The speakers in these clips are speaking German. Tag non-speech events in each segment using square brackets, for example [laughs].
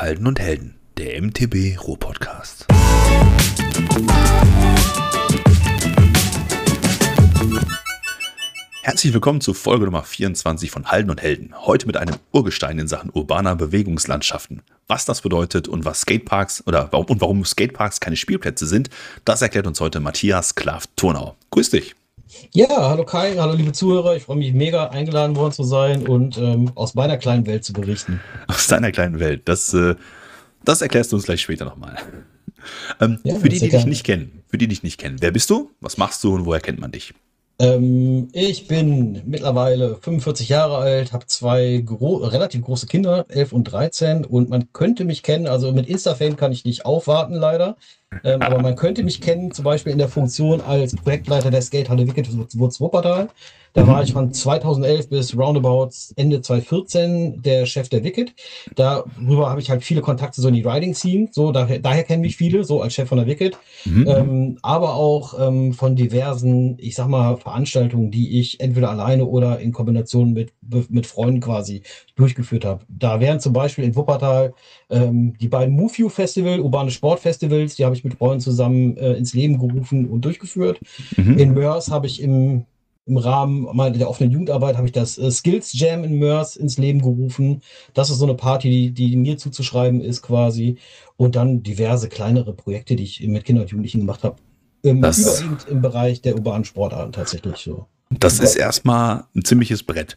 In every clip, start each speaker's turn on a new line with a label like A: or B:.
A: Halden und Helden, der MTB Ruhr-Podcast. Herzlich willkommen zu Folge Nummer 24 von Halden und Helden. Heute mit einem Urgestein in Sachen urbaner Bewegungslandschaften. Was das bedeutet und was Skateparks oder und warum Skateparks keine Spielplätze sind, das erklärt uns heute Matthias Klav-Turnau. Grüß dich.
B: Ja, hallo Kai, hallo liebe Zuhörer. Ich freue mich mega eingeladen worden zu sein und ähm, aus meiner kleinen Welt zu berichten.
A: Aus deiner kleinen Welt. Das, äh, das erklärst du uns gleich später nochmal. [laughs] Ähm, ja, für die, die dich nicht kennen, für die, dich nicht kennen, wer bist du? Was machst du und woher kennt man dich?
B: Ähm, ich bin mittlerweile 45 Jahre alt, habe zwei gro relativ große Kinder, 11 und 13 und man könnte mich kennen, also mit Instafame kann ich nicht aufwarten leider, ähm, aber man könnte mich kennen zum Beispiel in der Funktion als Projektleiter der Skatehalle Wicked Wurz Wuppertal. Da war ich von 2011 bis roundabout Ende 2014 der Chef der Wicked. Darüber habe ich halt viele Kontakte so in die Riding Scene. So, daher, daher kennen mich viele, so als Chef von der Wicked. Mhm. Ähm, aber auch ähm, von diversen, ich sag mal, Veranstaltungen, die ich entweder alleine oder in Kombination mit, mit Freunden quasi durchgeführt habe. Da wären zum Beispiel in Wuppertal ähm, die beiden Move Festival, urbane Sportfestivals, die habe ich mit Freunden zusammen äh, ins Leben gerufen und durchgeführt. Mhm. In Mörs habe ich im im Rahmen der offenen Jugendarbeit habe ich das äh, Skills Jam in Mörs ins Leben gerufen. Das ist so eine Party, die, die mir zuzuschreiben ist quasi. Und dann diverse kleinere Projekte, die ich mit Kindern und Jugendlichen gemacht habe. Ähm, überwiegend im Bereich der urbanen Sportarten tatsächlich so.
A: Das ist erstmal ein ziemliches Brett.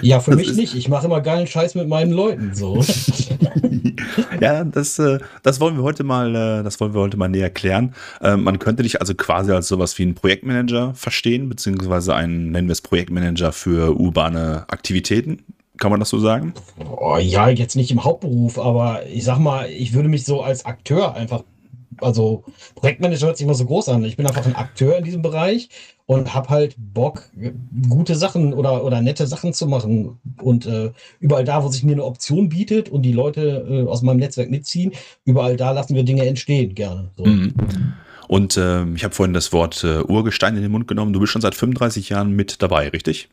B: Ja, für das mich nicht. Ich mache immer geilen Scheiß mit meinen Leuten. So. [laughs]
A: ja, das, äh, das wollen wir heute mal, äh, das wollen wir heute mal näher klären. Ähm, man könnte dich also quasi als sowas wie ein Projektmanager verstehen, beziehungsweise einen, nennen wir es Projektmanager für urbane Aktivitäten. Kann man das so sagen?
B: Oh, ja, jetzt nicht im Hauptberuf, aber ich sag mal, ich würde mich so als Akteur einfach also Projektmanager hört sich immer so groß an. Ich bin einfach ein Akteur in diesem Bereich und habe halt Bock, gute Sachen oder, oder nette Sachen zu machen. Und äh, überall da, wo sich mir eine Option bietet und die Leute äh, aus meinem Netzwerk mitziehen, überall da lassen wir Dinge entstehen, gerne. So. Mhm.
A: Und äh, ich habe vorhin das Wort äh, Urgestein in den Mund genommen. Du bist schon seit 35 Jahren mit dabei, richtig?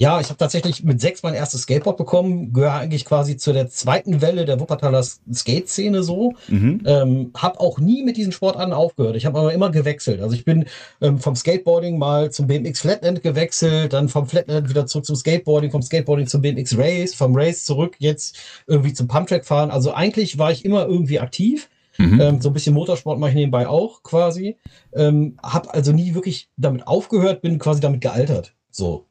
B: Ja, ich habe tatsächlich mit sechs mein erstes Skateboard bekommen, gehöre eigentlich quasi zu der zweiten Welle der Wuppertaler Skate-Szene so. Mhm. Ähm, habe auch nie mit diesen Sportarten aufgehört. Ich habe aber immer gewechselt. Also ich bin ähm, vom Skateboarding mal zum BMX Flatland gewechselt, dann vom Flatland wieder zurück zum Skateboarding, vom Skateboarding zum BMX Race, vom Race zurück jetzt irgendwie zum Pumptrack fahren. Also eigentlich war ich immer irgendwie aktiv. Mhm. Ähm, so ein bisschen Motorsport mache ich nebenbei auch quasi. Ähm, habe also nie wirklich damit aufgehört, bin quasi damit gealtert. So.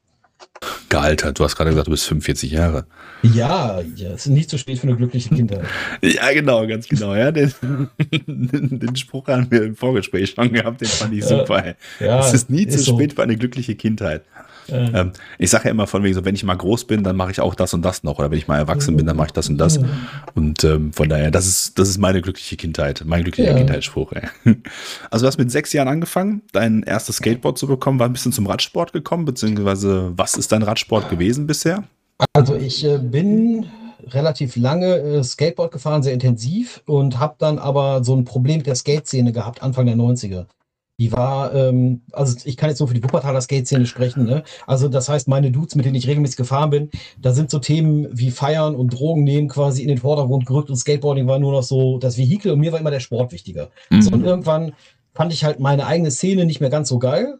A: Gealtert. Du hast gerade gesagt, du bist 45 Jahre.
B: Ja, ja, es ist nicht zu spät für eine glückliche Kindheit.
A: ja, genau, ganz genau. Ja, den, [laughs] den Spruch haben wir im Vorgespräch schon gehabt, den fand ich super. Ja, es ist nie zu spät so. für eine glückliche Kindheit. Ähm, ich sage ja immer von wegen so, wenn ich mal groß bin, dann mache ich auch das und das noch. Oder wenn ich mal erwachsen bin, dann mache ich das und das. Und ähm, von daher, das ist, das ist meine glückliche Kindheit, mein glücklicher ja. Kindheitsspruch. Ey. [laughs] Also du hast mit sechs Jahren angefangen, dein erstes Skateboard zu bekommen, war ein bisschen zum Radsport gekommen, beziehungsweise was ist dein Radsport gewesen bisher?
B: Also ich äh, bin relativ lange äh, Skateboard gefahren, sehr intensiv und habe dann aber so ein Problem mit der Skate-Szene gehabt, Anfang der 90er. Die war, ähm, also ich kann jetzt nur für die Wuppertaler Skate-Szene sprechen. Ne? Also das heißt, meine Dudes, mit denen ich regelmäßig gefahren bin, da sind so Themen wie Feiern und Drogen nehmen quasi in den Vordergrund gerückt und Skateboarding war nur noch so das Vehikel und mir war immer der Sport wichtiger. Mhm. So, und irgendwann fand ich halt meine eigene Szene nicht mehr ganz so geil.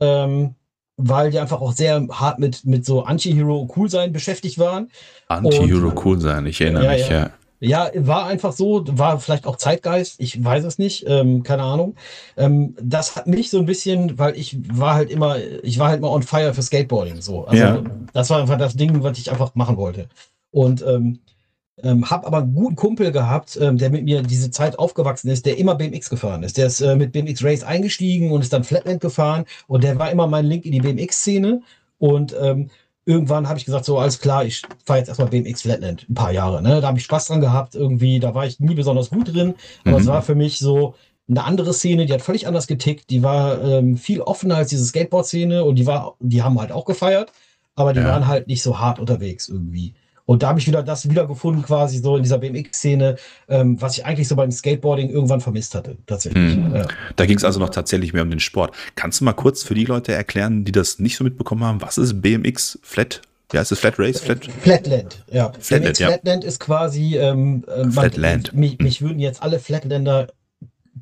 B: Ähm, weil die einfach auch sehr hart mit, mit so Anti-Hero cool sein beschäftigt waren.
A: Anti-Hero cool sein, ich erinnere ja, mich, ja. ja.
B: Ja, war einfach so, war vielleicht auch Zeitgeist, ich weiß es nicht, ähm, keine Ahnung. Ähm, das hat mich so ein bisschen, weil ich war halt immer, ich war halt immer on fire für Skateboarding. So. Also ja. das war einfach das Ding, was ich einfach machen wollte. Und ähm, ähm, habe aber einen guten Kumpel gehabt, ähm, der mit mir diese Zeit aufgewachsen ist, der immer BMX gefahren ist. Der ist äh, mit BMX Race eingestiegen und ist dann Flatland gefahren und der war immer mein Link in die BMX-Szene. Und ähm, irgendwann habe ich gesagt, so alles klar, ich fahre jetzt erstmal BMX Flatland ein paar Jahre. Ne? Da habe ich Spaß dran gehabt, irgendwie, da war ich nie besonders gut drin, aber mhm. es war für mich so eine andere Szene, die hat völlig anders getickt, die war ähm, viel offener als diese Skateboard-Szene und die war, die haben halt auch gefeiert, aber die ja. waren halt nicht so hart unterwegs irgendwie. Und da habe ich wieder das wiedergefunden, quasi so in dieser BMX-Szene, ähm, was ich eigentlich so beim Skateboarding irgendwann vermisst hatte, tatsächlich. Hm.
A: Ja. Da ging es also noch tatsächlich mehr um den Sport. Kannst du mal kurz für die Leute erklären, die das nicht so mitbekommen haben, was ist BMX Flat Ja, ist es Flat Race? Flat
B: Flatland, ja. Flatland, ja. Flatland ist quasi, ähm, äh, man,
A: Flatland.
B: Mich, mich würden jetzt alle Flatländer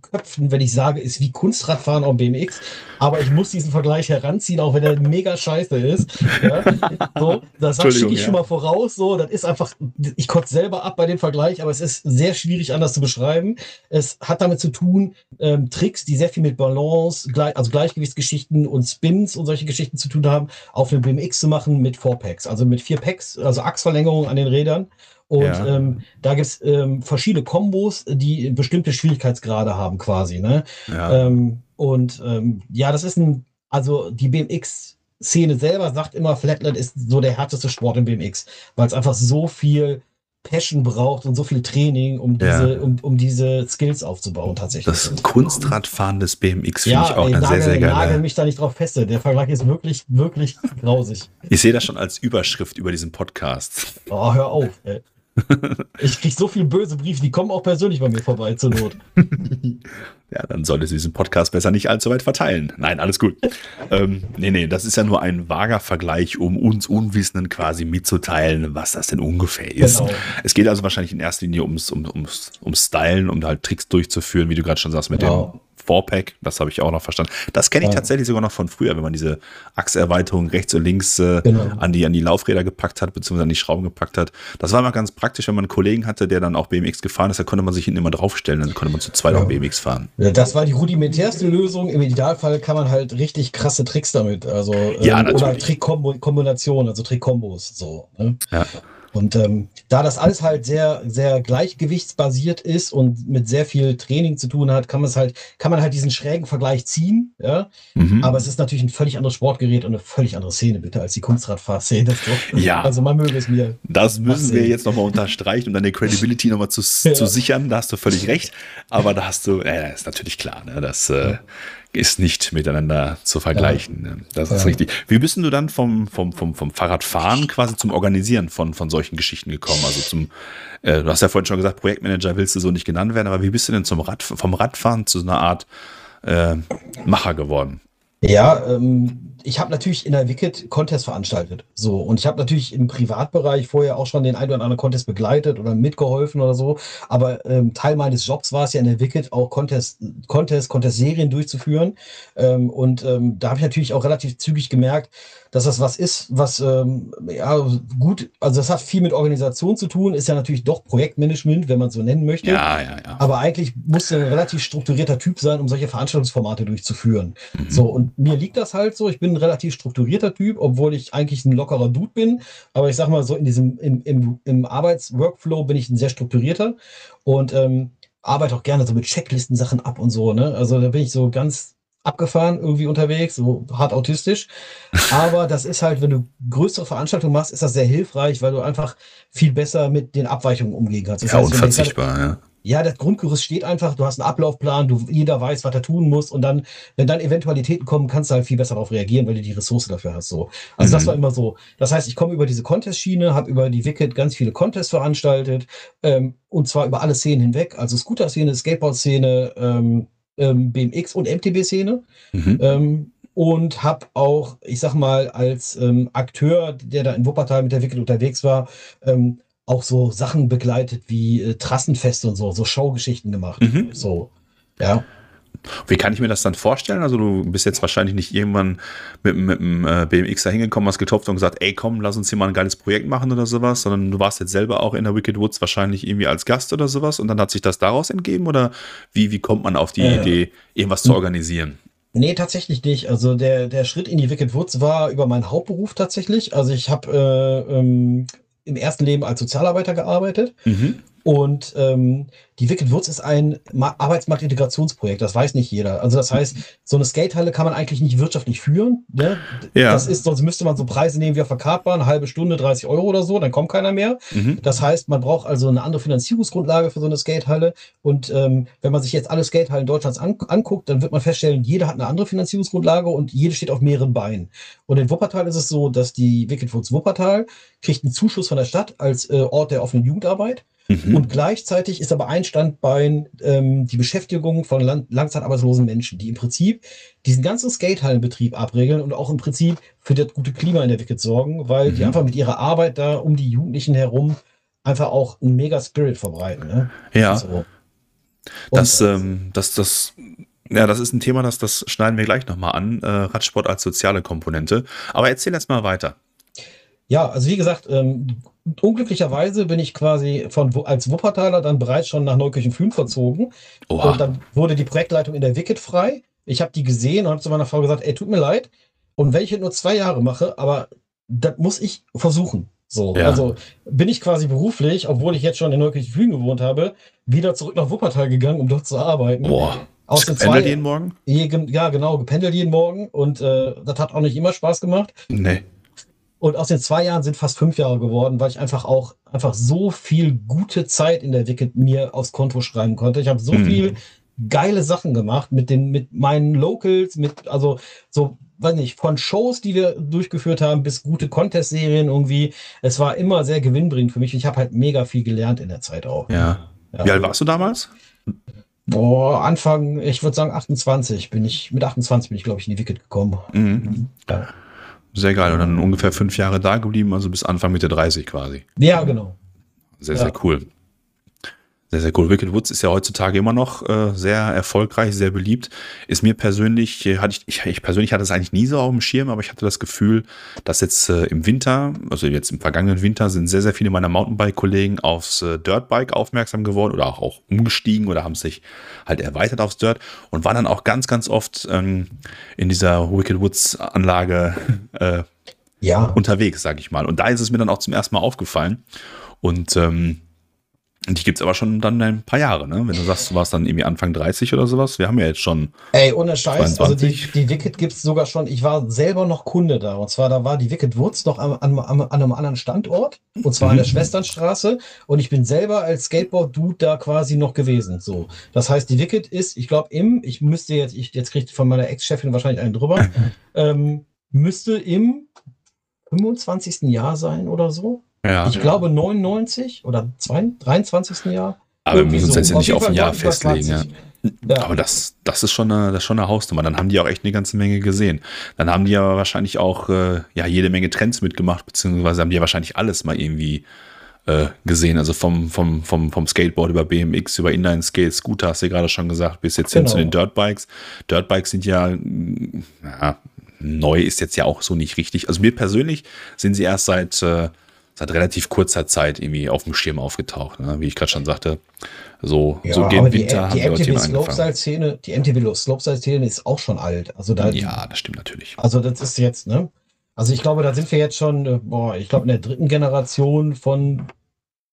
B: Köpfen, wenn ich sage, ist wie Kunstradfahren auf BMX. Aber ich muss diesen Vergleich heranziehen, auch wenn er mega scheiße ist. Ja? [laughs] So, das schicke ich ja. schon mal voraus. So, das ist einfach, ich kotze selber ab bei dem Vergleich, aber es ist sehr schwierig anders zu beschreiben. Es hat damit zu tun, ähm, Tricks, die sehr viel mit Balance, gleich, also Gleichgewichtsgeschichten und Spins und solche Geschichten zu tun haben, auf einem BMX zu machen mit Four Packs, also mit vier Packs, also Achsverlängerung an den Rädern und ja. ähm, da gibt es ähm, verschiedene Kombos, die bestimmte Schwierigkeitsgrade haben, quasi. Ne? Ja. Ähm, und ähm, ja, das ist ein, also die BMX-Szene selber sagt immer, Flatland ist so der härteste Sport im BMX, weil es einfach so viel Passion braucht und so viel Training, um diese, ja. um, um diese Skills aufzubauen, tatsächlich.
A: Das Kunstradfahren des BMX finde ja, ich auch ey, eine sehr, sehr geile.
B: nagel mich da nicht drauf feste. Der Vergleich ist wirklich, wirklich grausig.
A: Ich sehe das schon als Überschrift über diesen Podcast.
B: Oh, hör auf, ey. [laughs] Ich kriege so viele böse Briefe, die kommen auch persönlich bei mir vorbei zur Not. [laughs]
A: ja, dann solltest du diesen Podcast besser nicht allzu weit verteilen. Nein, alles gut. ähm, nee, nee, das ist ja nur ein vager Vergleich, um uns Unwissenden quasi mitzuteilen, was das denn ungefähr ist. Genau. Es geht also wahrscheinlich in erster Linie ums, um, ums, ums Stylen, um halt Tricks durchzuführen, wie du gerade schon sagst, mit genau. dem Fourpack, das habe ich auch noch verstanden. Das kenne ich ja. tatsächlich sogar noch von früher, wenn man diese Achserweiterung rechts und links äh, genau. an, die, an die Laufräder gepackt hat, beziehungsweise an die Schrauben gepackt hat. Das war immer ganz praktisch, wenn man einen Kollegen hatte, der dann auch BMX gefahren ist, da konnte man sich hinten immer draufstellen, dann konnte man zu zweit ja. auch BMX fahren.
B: Ja, das war die rudimentärste Lösung. Im Idealfall kann man halt richtig krasse Tricks damit, also ja, ähm, oder Trickkombinationen, also Trickkombos, so. Ne? Ja. Und ähm, da das alles halt sehr, sehr gleichgewichtsbasiert ist und mit sehr viel Training zu tun hat, kann man es halt, kann man halt diesen schrägen Vergleich ziehen, ja. Mhm. Aber es ist natürlich ein völlig anderes Sportgerät und eine völlig andere Szene, bitte, als die Kunstradfahrszene.
A: Ja.
B: Also man möge es mir.
A: Das müssen wir jetzt nochmal unterstreichen, um deine Credibility nochmal zu, [laughs] ja. zu sichern. Da hast du völlig recht. Aber da hast du, äh, ist natürlich klar, ne, dass äh, ist nicht miteinander zu vergleichen. Ja. Das ist ja. richtig. Wie bist du dann vom, vom, vom, vom Fahrradfahren quasi zum Organisieren von, von solchen Geschichten gekommen? Also zum, äh, du hast ja vorhin schon gesagt, Projektmanager willst du so nicht genannt werden, aber wie bist du denn zum Rad, vom Radfahren zu so einer Art äh, Macher geworden?
B: Ja, ähm, ich habe natürlich in der Wicked Contest veranstaltet. So, und ich habe natürlich im Privatbereich vorher auch schon den ein oder anderen Contest begleitet oder mitgeholfen oder so. Aber ähm, Teil meines Jobs war es ja in der Wicked auch Contest, Contest, Contest-Serien durchzuführen. Ähm, und ähm, da habe ich natürlich auch relativ zügig gemerkt, dass das was ist, was ähm, ja gut, also das hat viel mit Organisation zu tun, ist ja natürlich doch Projektmanagement, wenn man es so nennen möchte.
A: Ja, ja, ja.
B: Aber eigentlich muss ein relativ strukturierter Typ sein, um solche Veranstaltungsformate durchzuführen. Mhm. So, und mir liegt das halt so. Ich bin ein relativ strukturierter Typ, obwohl ich eigentlich ein lockerer Dude bin. Aber ich sag mal so, in diesem, im, im, im Arbeitsworkflow bin ich ein sehr strukturierter und ähm, arbeite auch gerne so mit Checklisten-Sachen ab und so. Ne? Also da bin ich so ganz abgefahren irgendwie unterwegs, so hart autistisch. Aber das ist halt, wenn du größere Veranstaltungen machst, ist das sehr hilfreich, weil du einfach viel besser mit den Abweichungen umgehen kannst. Das
A: ja, heißt, unverzichtbar, ja.
B: Ja, das Grundgerüst steht einfach, du hast einen Ablaufplan, du, jeder weiß, was er tun muss und dann, wenn dann Eventualitäten kommen, kannst du halt viel besser darauf reagieren, weil du die Ressource dafür hast. So. Also mhm. das war immer so. Das heißt, ich komme über diese Contest-Schiene, habe über die Wicked ganz viele Contests veranstaltet ähm, und zwar über alle Szenen hinweg, also Scooter-Szene, Skateboard-Szene, ähm, ähm, BMX und MTB-Szene. Mhm. Ähm, und habe auch, ich sag mal, als ähm, Akteur, der da in Wuppertal mit der Wicked unterwegs war, ähm, auch so Sachen begleitet wie äh, Trassenfeste und so, so Showgeschichten gemacht. Mhm. So, ja.
A: Wie kann ich mir das dann vorstellen? Also du bist jetzt wahrscheinlich nicht irgendwann mit, mit dem äh, BMX da hingekommen, hast getopft und gesagt, ey komm, lass uns hier mal ein geiles Projekt machen oder sowas, sondern du warst jetzt selber auch in der Wicked Woods wahrscheinlich irgendwie als Gast oder sowas und dann hat sich das daraus entgeben oder wie, wie kommt man auf die äh, Idee, irgendwas zu organisieren?
B: Nee, tatsächlich nicht. Also der, der Schritt in die Wicked Woods war über meinen Hauptberuf tatsächlich. Also ich habe äh, ähm, im ersten Leben als Sozialarbeiter gearbeitet. Mhm. Und ähm, die Wicked Woods ist ein Arbeitsmarktintegrationsprojekt, das weiß nicht jeder. Also das heißt, so eine Skatehalle kann man eigentlich nicht wirtschaftlich führen. Ne? Ja. Das ist, sonst müsste man so Preise nehmen wie auf der Kartbahn, eine halbe Stunde, 30 Euro oder so, dann kommt keiner mehr. Mhm. Das heißt, man braucht also eine andere Finanzierungsgrundlage für so eine Skatehalle. Und ähm, wenn man sich jetzt alle Skatehallen Deutschlands an, anguckt, dann wird man feststellen, jeder hat eine andere Finanzierungsgrundlage und jede steht auf mehreren Beinen. Und in Wuppertal ist es so, dass die Wicked Woods Wuppertal kriegt einen Zuschuss von der Stadt als äh, Ort der offenen Jugendarbeit. Mhm. Und gleichzeitig ist aber ein Standbein ähm, die Beschäftigung von lang langzeitarbeitslosen Menschen, die im Prinzip diesen ganzen Skatehallenbetrieb abregeln und auch im Prinzip für das gute Klima in der Wicked sorgen, weil mhm. die einfach mit ihrer Arbeit da um die Jugendlichen herum einfach auch einen mega Spirit verbreiten. Ne?
A: Ja. So. Das, ähm, das, das, ja, das ist ein Thema, das, das schneiden wir gleich nochmal an. Äh, Radsport als soziale Komponente. Aber erzähl erst mal weiter.
B: Ja, also wie gesagt, ähm, unglücklicherweise bin ich quasi von als Wuppertaler dann bereits schon nach Neukirchen-Flühen verzogen. Oha. Und dann wurde die Projektleitung in der Wicked frei. Ich habe die gesehen und habe zu meiner Frau gesagt, ey, tut mir leid. Und wenn ich nur zwei Jahre mache, aber das muss ich versuchen. So, ja. also bin ich quasi beruflich, obwohl ich jetzt schon in Neukirchen-Flühen gewohnt habe, wieder zurück nach Wuppertal gegangen, um dort zu arbeiten.
A: Boah. Aus den zwei, jeden Morgen?
B: Ja, genau, gependelt jeden Morgen und äh, das hat auch nicht immer Spaß gemacht.
A: Nee.
B: Und aus den zwei Jahren sind fast fünf Jahre geworden, weil ich einfach auch einfach so viel gute Zeit in der Wicked mir aufs Konto schreiben konnte. Ich habe so hm. viel geile Sachen gemacht mit den, mit meinen Locals, mit, also so, weiß nicht, von Shows, die wir durchgeführt haben, bis gute Contest-Serien irgendwie. Es war immer sehr gewinnbringend für mich. Ich habe halt mega viel gelernt in der Zeit auch.
A: Ja. ja. Wie alt warst du damals?
B: Boah, Anfang, ich würde sagen 28 bin ich, mit 28 bin ich, glaube ich, in die Wicked gekommen. Mhm.
A: Ja. Sehr geil. Und dann ungefähr fünf Jahre da geblieben, also bis Anfang Mitte 30 quasi.
B: Ja, genau.
A: Sehr, ja. sehr cool. Sehr, sehr cool. Wicked Woods ist ja heutzutage immer noch äh, sehr erfolgreich, sehr beliebt. Ist mir persönlich, äh, hatte ich, ich, ich, persönlich hatte es eigentlich nie so auf dem Schirm, aber ich hatte das Gefühl, dass jetzt äh, im Winter, also jetzt im vergangenen Winter, sind sehr, sehr viele meiner Mountainbike-Kollegen aufs äh, Dirtbike aufmerksam geworden oder auch, auch umgestiegen oder haben sich halt erweitert aufs Dirt und waren dann auch ganz, ganz oft ähm, in dieser Wicked Woods-Anlage [laughs] äh, ja. unterwegs, sag ich mal. Und da ist es mir dann auch zum ersten Mal aufgefallen. Und ähm, die gibt es aber schon dann ein paar Jahre, ne? Wenn du sagst, du warst dann irgendwie Anfang 30 oder sowas. Wir haben ja jetzt schon.
B: Ey, ohne Scheiß. 22. Also die, die Wicked gibt es sogar schon. Ich war selber noch Kunde da. Und zwar, da war die Wicked Woods noch an, an, an einem anderen Standort. Und zwar mhm. an der mhm. Schwesternstraße. Und ich bin selber als Skateboard-Dude da quasi noch gewesen. So. Das heißt, die Wicked ist, ich glaube, im, ich müsste jetzt, ich, jetzt kriegt von meiner Ex-Chefin wahrscheinlich einen drüber, [laughs] ähm, müsste im 25. Jahr sein oder so. Ja. Ich glaube 99 oder 22, 23. Jahr.
A: Aber wir müssen uns jetzt ja nicht auf ein Jahr festlegen. Ja. Ja. Aber das, das, ist schon eine, das ist schon eine Hausnummer. Dann haben die auch echt eine ganze Menge gesehen. Dann haben die ja wahrscheinlich auch äh, ja, jede Menge Trends mitgemacht, beziehungsweise haben die ja wahrscheinlich alles mal irgendwie äh, gesehen. Also vom, vom, vom, vom Skateboard über BMX, über Inline-Skate, Scooter, hast du ja gerade schon gesagt, bis jetzt genau. hin zu den Dirtbikes. Dirtbikes sind ja, ja, neu ist jetzt ja auch so nicht richtig. Also mir persönlich sind sie erst seit äh, seit relativ kurzer Zeit irgendwie auf dem Schirm aufgetaucht, ne? wie ich gerade schon sagte. So, ja, so gegen Winter
B: die, haben die MTV Slopestyle-Szene, die MTV Slopestyle-Szene ist auch schon alt. Also da,
A: ja, das stimmt natürlich.
B: Also das ist jetzt, ne? Also ich glaube, da sind wir jetzt schon, äh, boah, ich glaube in der dritten Generation von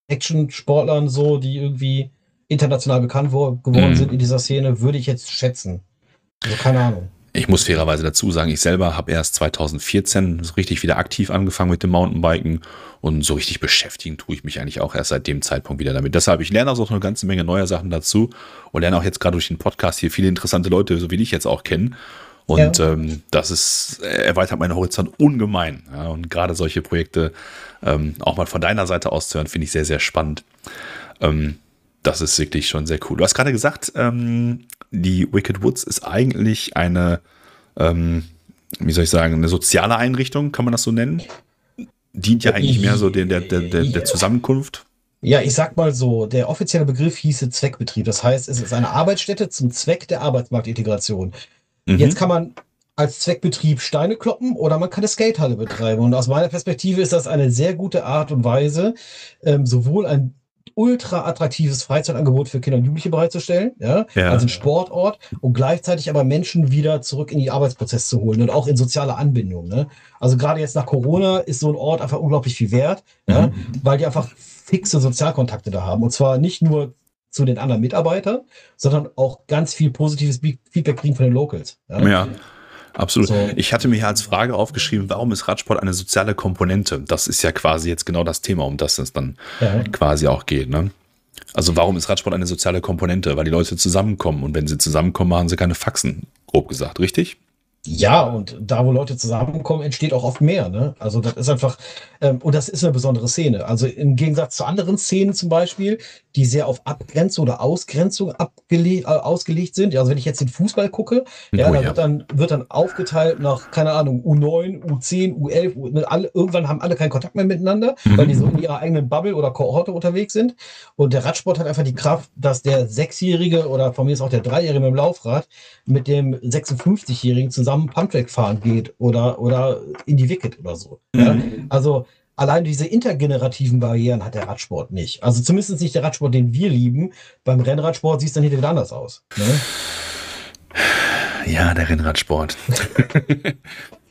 B: Action-Sportlern so, die irgendwie international bekannt geworden mm. sind in dieser Szene, würde ich jetzt schätzen. Also keine Ahnung.
A: Ich muss fairerweise dazu sagen, ich selber habe erst 2014 so richtig wieder aktiv angefangen mit dem Mountainbiken und so richtig beschäftigen tue ich mich eigentlich auch erst seit dem Zeitpunkt wieder damit. Deshalb, ich lerne also auch noch eine ganze Menge neuer Sachen dazu und lerne auch jetzt gerade durch den Podcast hier viele interessante Leute, so wie dich jetzt auch kennen. Und ja. ähm, das ist, erweitert meinen Horizont ungemein. Ja, und gerade solche Projekte ähm, auch mal von deiner Seite aus zu hören, finde ich sehr, sehr spannend. Ähm, das ist wirklich schon sehr cool. Du hast gerade gesagt, ähm, die Wicked Woods ist eigentlich eine, ähm, wie soll ich sagen, eine soziale Einrichtung, kann man das so nennen? Dient ja eigentlich mehr so der, der, der, der Zusammenkunft.
B: Ja, ich sag mal so, der offizielle Begriff hieße Zweckbetrieb. Das heißt, es ist eine Arbeitsstätte zum Zweck der Arbeitsmarktintegration. Mhm. Jetzt kann man als Zweckbetrieb Steine kloppen oder man kann eine Skatehalle betreiben. Und aus meiner Perspektive ist das eine sehr gute Art und Weise, ähm, sowohl ein ultra attraktives Freizeitangebot für Kinder und Jugendliche bereitzustellen, ja, ja. also ein Sportort und gleichzeitig aber Menschen wieder zurück in die Arbeitsprozesse zu holen und auch in soziale Anbindung. Ne? Also gerade jetzt nach Corona ist so ein Ort einfach unglaublich viel wert, mhm. ja, weil die einfach fixe Sozialkontakte da haben und zwar nicht nur zu den anderen Mitarbeitern, sondern auch ganz viel positives Feedback kriegen von den Locals.
A: Ja. ja. Absolut. So. Ich hatte mir hier als Frage aufgeschrieben, warum ist Radsport eine soziale Komponente? Das ist ja quasi jetzt genau das Thema, um das es dann ja. quasi auch geht. Ne? Also warum ist Radsport eine soziale Komponente? Weil die Leute zusammenkommen und wenn sie zusammenkommen, machen sie keine Faxen, grob gesagt, richtig?
B: Ja, und da, wo Leute zusammenkommen, entsteht auch oft mehr. Ne? Also das ist einfach, ähm, und das ist eine besondere Szene. Also im Gegensatz zu anderen Szenen zum Beispiel, die sehr auf Abgrenzung oder Ausgrenzung abgele äh, ausgelegt sind. Also wenn ich jetzt den Fußball gucke, ja, oh, da ja. Wird, dann, wird dann aufgeteilt nach, keine Ahnung, U9, U10, U11, U, ne, alle, irgendwann haben alle keinen Kontakt mehr miteinander, mhm. weil die so in ihrer eigenen Bubble oder Kohorte unterwegs sind. Und der Radsport hat einfach die Kraft, dass der Sechsjährige oder von mir ist auch der Dreijährige mit dem Laufrad mit dem 56-Jährigen zusammen zusammen Pumptrack fahren geht oder, oder in die Wicket oder so. Mhm. Ja? Also allein diese intergenerativen Barrieren hat der Radsport nicht. Also zumindest nicht der Radsport, den wir lieben. Beim Rennradsport sieht es dann wieder anders aus. Ne?
A: Ja, der Rennradsport. [laughs]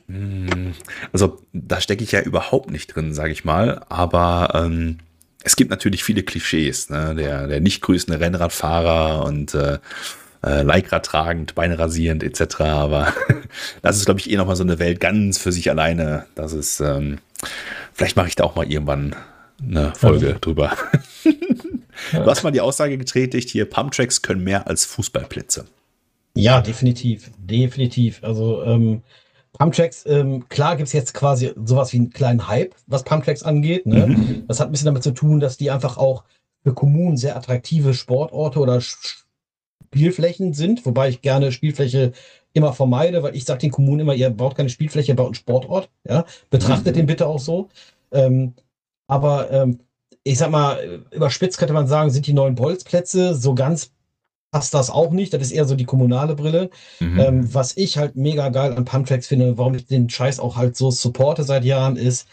A: Hm. also da stecke ich ja überhaupt nicht drin, sage ich mal. Aber ähm, es gibt natürlich viele Klischees. Ne? Der, der nicht grüßende Rennradfahrer und äh, äh, Lycra tragend, Beine rasierend etc. Aber [laughs] das ist, glaube ich, eh nochmal so eine Welt ganz für sich alleine. Das ist, ähm, vielleicht mache ich da auch mal irgendwann eine Folge ja. drüber. [laughs] du hast mal die Aussage getätigt, hier Pumptracks können mehr als Fußballplätze.
B: Ja, definitiv, definitiv. Also ähm, Pumptracks, ähm, klar gibt es jetzt quasi sowas wie einen kleinen Hype, was Pumptracks angeht. Ne? Mhm. Das hat ein bisschen damit zu tun, dass die einfach auch für Kommunen sehr attraktive Sportorte oder Spielflächen sind, wobei ich gerne Spielfläche immer vermeide, weil ich sage den Kommunen immer, ihr baut keine Spielfläche, ihr baut einen Sportort. Ja? Betrachtet mhm. den bitte auch so. Ähm, aber ähm, ich sag mal, überspitzt könnte man sagen, sind die neuen Bolzplätze so ganz passt das auch nicht. Das ist eher so die kommunale Brille. Mhm. Ähm, was ich halt mega geil an Pumptracks finde, warum ich den Scheiß auch halt so supporte seit Jahren, ist,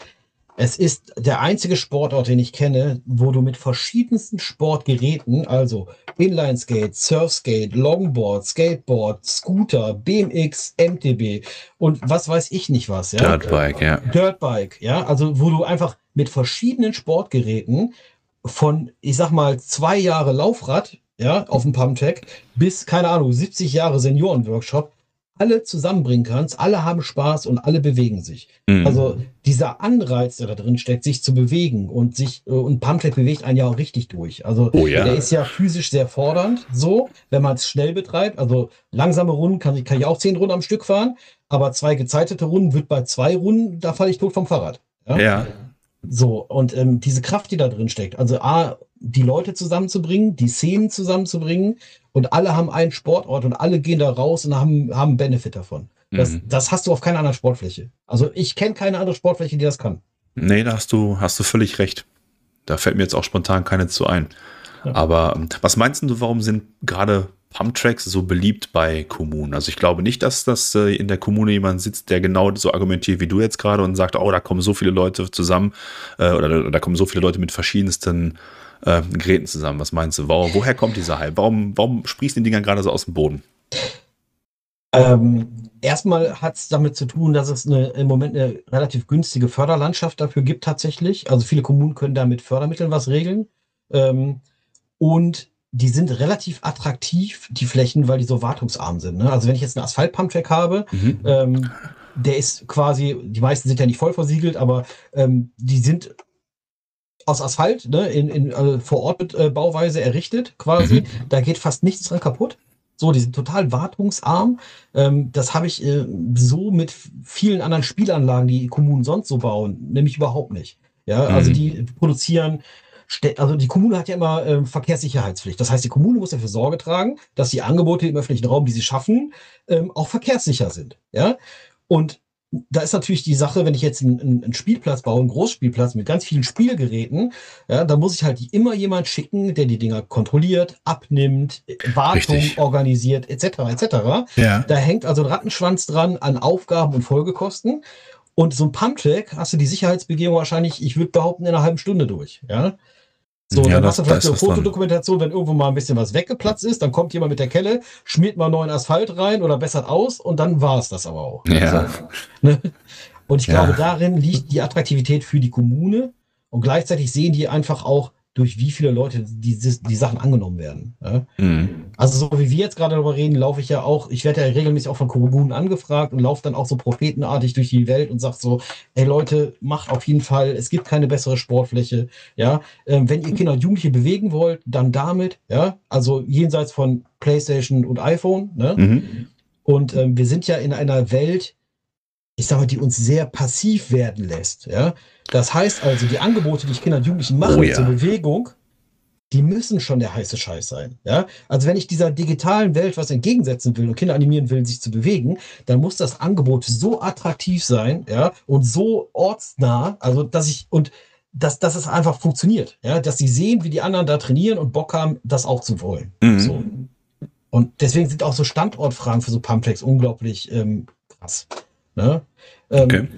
B: es ist der einzige Sportort, den ich kenne, wo du mit verschiedensten Sportgeräten, also Inlineskate, Surfskate, Longboard, Skateboard, Scooter, BMX, MTB und was weiß ich nicht was, ja.
A: Dirtbike, ja.
B: Dirtbike, ja. Also, wo du einfach mit verschiedenen Sportgeräten von, ich sag mal, zwei Jahre Laufrad, ja, auf dem Pumptech bis, keine Ahnung, 70 Jahre Seniorenworkshop alle zusammenbringen kannst, alle haben Spaß und alle bewegen sich. Mhm. Also dieser Anreiz, der da drin steckt, sich zu bewegen und sich äh, und Pumptrack bewegt einen ja auch richtig durch. Also oh, ja. der ist ja physisch sehr fordernd, so wenn man es schnell betreibt. Also langsame Runden kann ich, kann ich auch zehn Runden am Stück fahren, aber zwei gezeitete Runden wird bei zwei Runden, da falle ich tot vom Fahrrad.
A: Ja. ja.
B: So, und ähm, diese Kraft, die da drin steckt, also A, die Leute zusammenzubringen, die Szenen zusammenzubringen und alle haben einen Sportort und alle gehen da raus und haben, haben Benefit davon. Das, mhm. das hast du auf keiner anderen Sportfläche. Also ich kenne keine andere Sportfläche, die das kann.
A: Nee, da hast du, hast du völlig recht. Da fällt mir jetzt auch spontan keine zu ein. Ja. Aber ähm, was meinst du, warum sind gerade Pumptracks so beliebt bei Kommunen? Also ich glaube nicht, dass das äh, in der Kommune jemand sitzt, der genau so argumentiert wie du jetzt gerade und sagt, oh, da kommen so viele Leute zusammen äh, oder da kommen so viele Leute mit verschiedensten äh, Geräten zusammen. Was meinst du? Wo, woher kommt dieser Hype? Warum, warum sprießen die Dinger gerade so aus dem Boden?
B: Ähm, erstmal hat es damit zu tun, dass es eine, im Moment eine relativ günstige Förderlandschaft dafür gibt tatsächlich. Also viele Kommunen können da mit Fördermitteln was regeln. Ähm, und die sind relativ attraktiv, die Flächen, weil die so wartungsarm sind. Ne? Also wenn ich jetzt einen Asphaltpumptrack habe, mhm. ähm, der ist quasi, die meisten sind ja nicht voll versiegelt, aber ähm, die sind aus Asphalt, ne, in, in also vor Ort mit äh, Bauweise errichtet, quasi. Mhm. Da geht fast nichts dran kaputt. So, die sind total wartungsarm. Ähm, das habe ich äh, so mit vielen anderen Spielanlagen, die Kommunen sonst so bauen, nämlich überhaupt nicht. Ja, also mhm. also die produzieren, also die Kommune hat ja immer äh, Verkehrssicherheitspflicht. Das heißt, die Kommune muss dafür Sorge tragen, dass die Angebote im öffentlichen Raum, die sie schaffen, ähm, auch verkehrssicher sind. Ja, und da ist natürlich die Sache, wenn ich jetzt einen, einen, Spielplatz baue, einen Großspielplatz mit ganz vielen Spielgeräten, ja, da muss ich halt immer jemand schicken, der die Dinger kontrolliert, abnimmt, Wartung Richtig. organisiert, etc. etc. Ja. Da hängt also ein Rattenschwanz dran an Aufgaben und Folgekosten. Und so ein Pumptrack hast du die Sicherheitsbegehung wahrscheinlich, ich würde behaupten, in einer halben Stunde durch. Ja. So, ja, dann das, hast du vielleicht eine Fotodokumentation, wenn irgendwo mal ein bisschen was weggeplatzt ist, dann kommt jemand mit der Kelle, schmiert mal neuen Asphalt rein oder bessert aus und dann war es das aber auch.
A: Ja. Also,
B: ne? Und ich ja. glaube, darin liegt die Attraktivität für die Kommune und gleichzeitig sehen die einfach auch, durch wie viele Leute die, die Sachen angenommen werden. Ja? Mhm. Also so wie wir jetzt gerade darüber reden, laufe ich ja auch, ich werde ja regelmäßig auch von Kommunen angefragt und laufe dann auch so prophetenartig durch die Welt und sage so, ey Leute, macht auf jeden Fall, es gibt keine bessere Sportfläche. Ja, ähm, wenn ihr Kinder und Jugendliche bewegen wollt, dann damit. Ja, also jenseits von PlayStation und iPhone. Ne? Mhm. Und ähm, wir sind ja in einer Welt, ich sage mal, die uns sehr passiv werden lässt. Ja? Das heißt also, die Angebote, die ich Kindern und Jugendlichen mache oh, ja. zur Bewegung, die müssen schon der heiße Scheiß sein. Ja? Also wenn ich dieser digitalen Welt was entgegensetzen will und Kinder animieren will, sich zu bewegen, dann muss das Angebot so attraktiv sein, ja, und so ortsnah, also dass ich und dass, dass es einfach funktioniert, ja, dass sie sehen, wie die anderen da trainieren und Bock haben, das auch zu wollen. Mhm. So. Und deswegen sind auch so Standortfragen für so Pumptracks unglaublich ähm, krass. Ne? Ähm, okay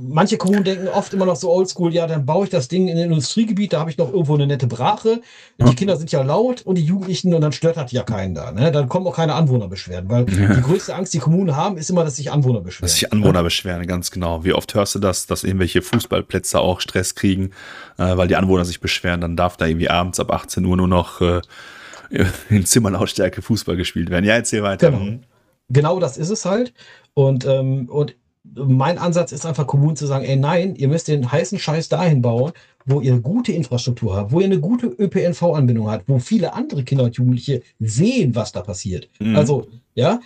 B: manche Kommunen denken oft immer noch so oldschool, ja, dann baue ich das Ding in ein Industriegebiet, da habe ich noch irgendwo eine nette Brache. Die Kinder sind ja laut und die Jugendlichen und dann stört das ja keinen da. Ne? Dann kommen auch keine Anwohnerbeschwerden, weil ja. die größte Angst, die Kommunen haben, ist immer, dass sich Anwohner beschweren. Dass sich
A: Anwohner beschweren, ganz genau. Wie oft hörst du das, dass irgendwelche Fußballplätze auch Stress kriegen, äh, weil die Anwohner sich beschweren, dann darf da irgendwie abends ab 18 Uhr nur noch äh, [laughs] in Zimmerlautstärke Fußball gespielt werden. Ja, erzähl weiter.
B: Genau, genau das ist es halt. Und, ähm, und mein Ansatz ist einfach, Kommunen zu sagen, ey, nein, ihr müsst den heißen Scheiß dahin bauen, wo ihr gute Infrastruktur habt, wo ihr eine gute ÖPNV-Anbindung habt, wo viele andere Kinder und Jugendliche sehen, was da passiert. Mhm. Also, ja,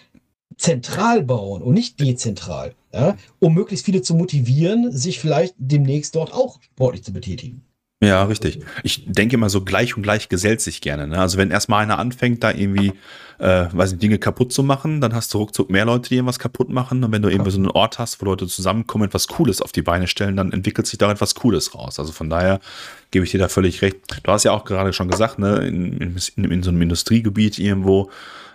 B: zentral bauen und nicht dezentral, ja, um möglichst viele zu motivieren, sich vielleicht demnächst dort auch sportlich zu betätigen.
A: Ja, richtig. Ich denke immer so gleich und gleich gesellt sich gerne. Ne? Also wenn erstmal einer anfängt, da irgendwie, äh, weiß nicht, Dinge kaputt zu machen, dann hast du ruckzuck mehr Leute, die irgendwas kaputt machen. Und wenn du irgendwie so einen Ort hast, wo Leute zusammenkommen, etwas Cooles auf die Beine stellen, dann entwickelt sich da etwas Cooles raus. Also von daher gebe ich dir da völlig recht. Du hast ja auch gerade schon gesagt, ne, in, in, in so einem Industriegebiet irgendwo,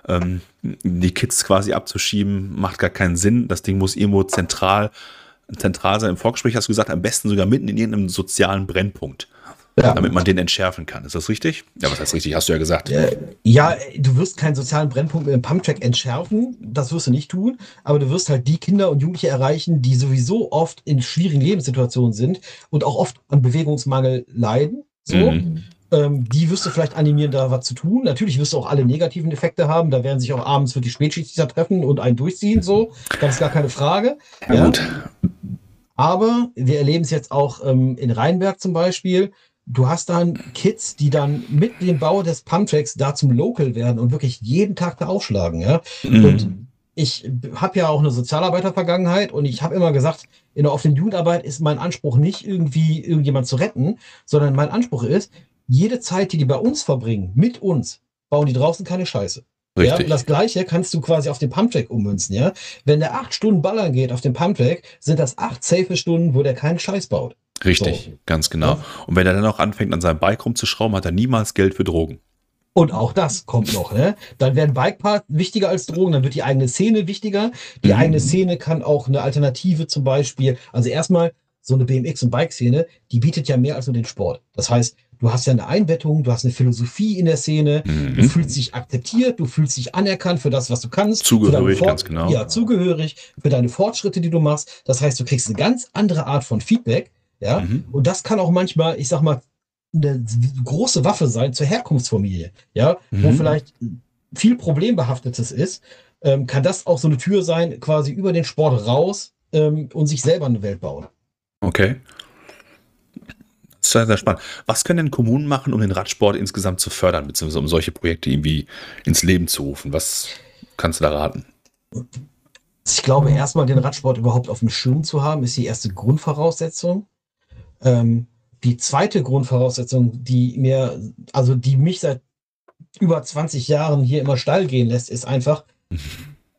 A: ähm, die Kids quasi abzuschieben, macht gar keinen Sinn. Das Ding muss irgendwo zentral zentral sein. Im Vorgespräch hast du gesagt, am besten sogar mitten in irgendeinem sozialen Brennpunkt ja. damit man den entschärfen kann. Ist das richtig? Ja, was heißt richtig? Hast du ja gesagt. Äh,
B: ja, du wirst keinen sozialen Brennpunkt mit dem Pumptrack entschärfen. Das wirst du nicht tun. Aber du wirst halt die Kinder und Jugendliche erreichen, die sowieso oft in schwierigen Lebenssituationen sind und auch oft an Bewegungsmangel leiden. So. Mhm. Ähm, die wirst du vielleicht animieren, da was zu tun. Natürlich wirst du auch alle negativen Effekte haben. Da werden sich auch abends wirklich Spätschichtler treffen und einen durchziehen. So. Das ist gar keine Frage. Ja, ja. Gut. Aber wir erleben es jetzt auch ähm, in Rheinberg zum Beispiel du hast dann Kids, die dann mit dem Bau des Pumptracks da zum Local werden und wirklich jeden Tag da aufschlagen. Ja? Mhm. Und ich habe ja auch eine Sozialarbeiter-Vergangenheit und ich habe immer gesagt, in der offenen Jugendarbeit ist mein Anspruch nicht irgendwie irgendjemand zu retten, sondern mein Anspruch ist, jede Zeit, die die bei uns verbringen, mit uns, bauen die draußen keine Scheiße. Richtig. Ja, und das Gleiche kannst du quasi auf den Pumptrack ummünzen, ja. Wenn der acht Stunden ballern geht auf dem Pumptrack, sind das acht safe Stunden, wo der keinen Scheiß baut.
A: Richtig, so. ganz genau. Und wenn er dann auch anfängt, an seinem Bike rumzuschrauben, hat er niemals Geld für Drogen.
B: Und auch das kommt noch, ne? Dann werden Bikeparts wichtiger als Drogen, dann wird die eigene Szene wichtiger. Die mhm. eigene Szene kann auch eine Alternative zum Beispiel, also erstmal so eine BMX- und Bike-Szene, die bietet ja mehr als nur den Sport. Das heißt, du hast ja eine Einbettung, du hast eine Philosophie in der Szene, mhm. du fühlst dich akzeptiert, du fühlst dich anerkannt für das, was du kannst.
A: Zugehörig, ganz genau.
B: Ja, zugehörig für deine Fortschritte, die du machst. Das heißt, du kriegst eine ganz andere Art von Feedback ja, mhm. und das kann auch manchmal, ich sag mal, eine große Waffe sein zur Herkunftsfamilie. Ja, mhm. wo vielleicht viel Problembehaftetes ist, ähm, kann das auch so eine Tür sein, quasi über den Sport raus ähm, und sich selber eine Welt bauen.
A: Okay. Sehr, sehr spannend. Was können denn Kommunen machen, um den Radsport insgesamt zu fördern, beziehungsweise um solche Projekte irgendwie ins Leben zu rufen? Was kannst du da raten?
B: Ich glaube, erstmal den Radsport überhaupt auf dem Schirm zu haben, ist die erste Grundvoraussetzung. Ähm, die zweite Grundvoraussetzung, die mir, also die mich seit über 20 Jahren hier immer steil gehen lässt, ist einfach, [laughs]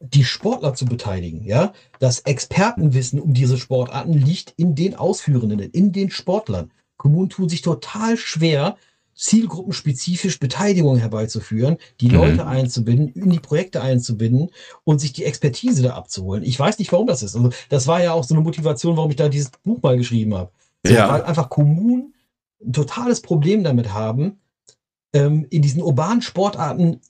B: die Sportler zu beteiligen. Ja, das Expertenwissen um diese Sportarten liegt in den Ausführenden, in den Sportlern. Kommunen tun sich total schwer, zielgruppenspezifisch Beteiligung herbeizuführen, die mhm. Leute einzubinden, in die Projekte einzubinden und sich die Expertise da abzuholen. Ich weiß nicht, warum das ist. Also das war ja auch so eine Motivation, warum ich da dieses Buch mal geschrieben habe. Ja. Weil einfach Kommunen ein totales Problem damit haben, ähm, in diesen urbanen Sportarten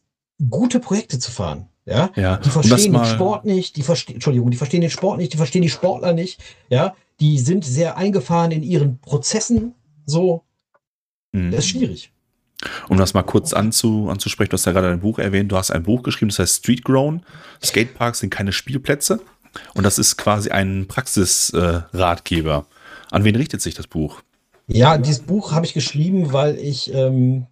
B: gute Projekte zu fahren. Ja, ja. die verstehen den Sport nicht, die verstehen, Entschuldigung, die verstehen den Sport nicht, die verstehen die Sportler nicht, ja, die sind sehr eingefahren in ihren Prozessen, so, mhm. das ist schwierig.
A: Um das mal kurz anzu, anzusprechen, du hast ja gerade ein Buch erwähnt, du hast ein Buch geschrieben, das heißt Street Grown, Skateparks sind keine Spielplätze und das ist quasi ein Praxisratgeber. Äh, an wen richtet sich das Buch?
B: Ja, dieses Buch habe ich geschrieben, weil ich ähm,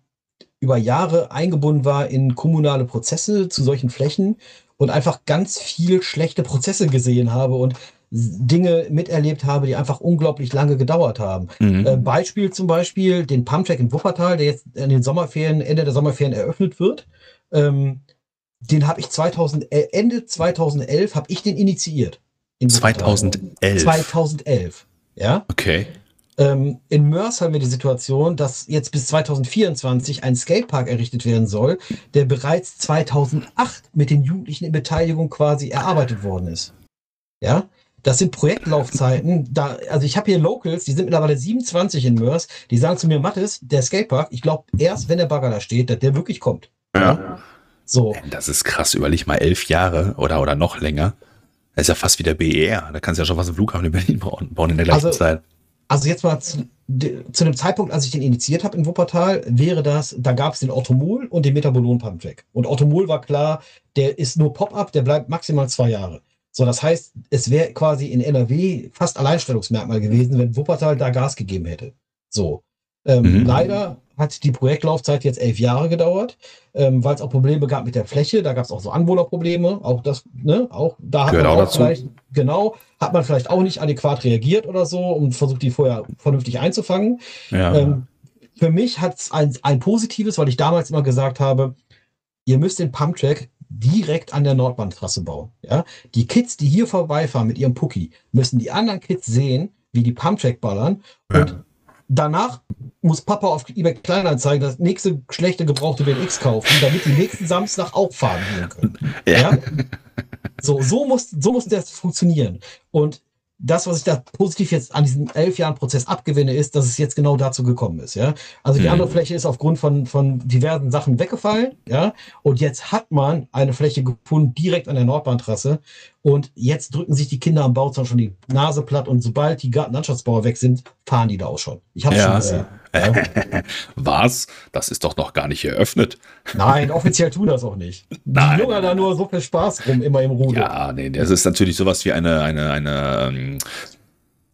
B: über Jahre eingebunden war in kommunale Prozesse zu solchen Flächen und einfach ganz viel schlechte Prozesse gesehen habe und Dinge miterlebt habe, die einfach unglaublich lange gedauert haben. Mhm. Äh, Beispiel zum Beispiel den Pumptrack in Wuppertal, der jetzt in den Sommerferien, Ende der Sommerferien eröffnet wird. Ähm, den habe ich 2000, äh, Ende 2011 habe ich den initiiert.
A: 2011?
B: 2011, ja.
A: Okay.
B: Ähm, in Mörs haben wir die Situation, dass jetzt bis 2024 ein Skatepark errichtet werden soll, der bereits 2008 mit den Jugendlichen in Beteiligung quasi erarbeitet worden ist. Ja, das sind Projektlaufzeiten. Da, also ich habe hier Locals, die sind mittlerweile 27 in Mörs, die sagen zu mir, Mathis, der Skatepark, ich glaube erst, wenn der Bagger da steht, dass der wirklich kommt.
A: Ja. So. Das ist krass, überleg mal elf Jahre oder, oder noch länger. Das ist ja fast wie der BER. Da kannst du ja schon was im Flughafen in Berlin bauen in der gleichen
B: also,
A: Zeit.
B: Also jetzt mal zu, zu dem Zeitpunkt, als ich den initiiert habe in Wuppertal, wäre das, da gab es den Automol und den Metabolon Pumptrack. Und Automol war klar, der ist nur Pop-up, der bleibt maximal zwei Jahre. So, das heißt, es wäre quasi in NRW fast Alleinstellungsmerkmal gewesen, wenn Wuppertal da Gas gegeben hätte. So. Ähm, mhm. Leider hat die Projektlaufzeit jetzt elf Jahre gedauert, ähm, weil es auch Probleme gab mit der Fläche. Da gab es auch so Anwohnerprobleme. Auch das, ne, auch da hat
A: Gehört
B: man
A: auch, auch
B: vielleicht, genau, hat man vielleicht auch nicht adäquat reagiert oder so und versucht, die vorher vernünftig einzufangen.
A: Ja. Ähm,
B: für mich hat es ein, ein positives, weil ich damals immer gesagt habe, ihr müsst den Pumptrack direkt an der Nordbahntrasse bauen. Ja? Die Kids, die hier vorbeifahren mit ihrem Pucki, müssen die anderen Kids sehen, wie die Pumptrack ballern ja. Danach muss Papa auf eBay Kleinanzeigen das nächste schlechte gebrauchte BMX kaufen, damit die nächsten Samstag auch fahren gehen können. Ja. ja? So, so muss, so muss das funktionieren. Und das, was ich da positiv jetzt an diesem elf Jahren Prozess abgewinne, ist, dass es jetzt genau dazu gekommen ist. Ja, also die mhm. andere Fläche ist aufgrund von von diversen Sachen weggefallen. Ja, und jetzt hat man eine Fläche gefunden direkt an der Nordbahntrasse. Und jetzt drücken sich die Kinder am Bauzaun schon die Nase platt. Und sobald die Gartenlandschaftsbauer weg sind, fahren die da auch schon.
A: Ich habe ja. schon gesehen. Ja. Was? Das ist doch noch gar nicht eröffnet.
B: Nein, offiziell tun das auch nicht.
A: Nein.
B: Die Jungen da nur so viel Spaß rum, immer im Ruder.
A: Ja, nee, das ist natürlich sowas wie eine, eine, eine, ähm,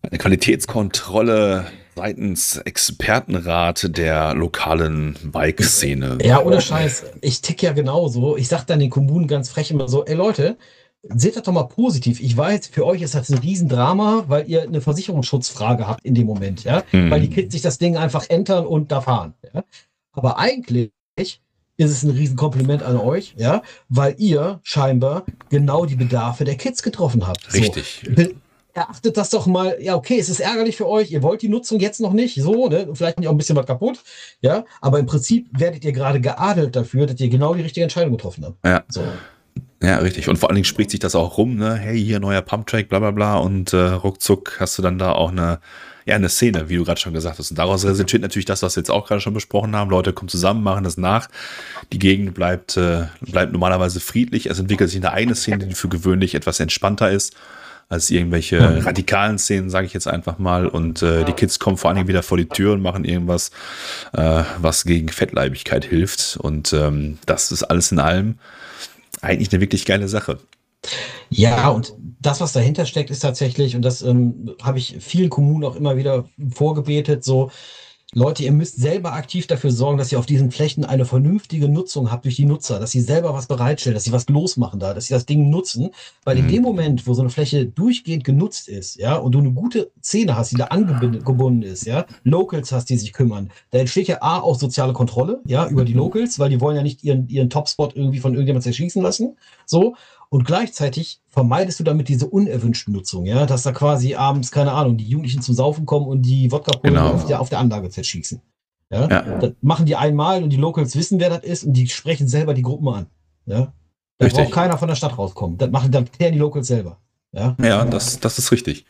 A: eine Qualitätskontrolle seitens Expertenrat der lokalen Bike-Szene.
B: Ja, ohne Scheiß. Ich tick ja genauso. Ich sag dann den Kommunen ganz frech immer so, ey Leute, seht das doch mal positiv. Ich weiß, für euch ist das ein Riesendrama, weil ihr eine Versicherungsschutzfrage habt in dem Moment, ja. Mhm. Weil die Kids sich das Ding einfach entern und da fahren. Ja? Aber eigentlich ist es ein Riesenkompliment an euch, ja, weil ihr scheinbar genau die Bedarfe der Kids getroffen habt.
A: Richtig.
B: So, erachtet das doch mal, ja, okay, es ist ärgerlich für euch, ihr wollt die Nutzung jetzt noch nicht, so, ne? Vielleicht nicht auch ein bisschen was kaputt, ja, aber im Prinzip werdet ihr gerade geadelt dafür, dass ihr genau die richtige Entscheidung getroffen habt.
A: Ja. So. Ja, richtig. Und vor allen Dingen spricht sich das auch rum, ne? Hey, hier neuer Pumptrack, bla bla bla. Und äh, ruckzuck hast du dann da auch eine, ja, eine Szene, wie du gerade schon gesagt hast. Und daraus resultiert natürlich das, was wir jetzt auch gerade schon besprochen haben. Leute kommen zusammen, machen das nach. Die Gegend bleibt, äh, bleibt normalerweise friedlich. Es entwickelt sich eine eigene Szene, die für gewöhnlich etwas entspannter ist als irgendwelche mhm. radikalen Szenen, sage ich jetzt einfach mal. Und äh, die Kids kommen vor allen Dingen wieder vor die Tür und machen irgendwas, äh, was gegen Fettleibigkeit hilft. Und ähm, das ist alles in allem eigentlich eine wirklich geile Sache.
B: Ja, und das, was dahinter steckt, ist tatsächlich, und das ähm, habe ich vielen Kommunen auch immer wieder vorgebetet, so, Leute, ihr müsst selber aktiv dafür sorgen, dass ihr auf diesen Flächen eine vernünftige Nutzung habt durch die Nutzer, dass sie selber was bereitstellen, dass sie was losmachen da, dass sie das Ding nutzen. Weil in mhm. dem Moment, wo so eine Fläche durchgehend genutzt ist, ja, und du eine gute Szene hast, die da angebunden ist, ja, Locals hast, die sich kümmern, da entsteht ja A auch soziale Kontrolle, ja, über die mhm. Locals, weil die wollen ja nicht ihren, ihren Topspot irgendwie von irgendjemand zerschießen lassen. So. Und gleichzeitig vermeidest du damit diese unerwünschte Nutzung, ja, dass da quasi abends, keine Ahnung, die Jugendlichen zum Saufen kommen und die wodka genau. auf, der, auf der Anlage zerschießen. Ja? ja? Das machen die einmal und die Locals wissen, wer das ist und die sprechen selber die Gruppen an. Ja? Da richtig. braucht keiner von der Stadt rauskommen. Das machen dann die Locals selber. Ja,
A: ja das, das ist richtig.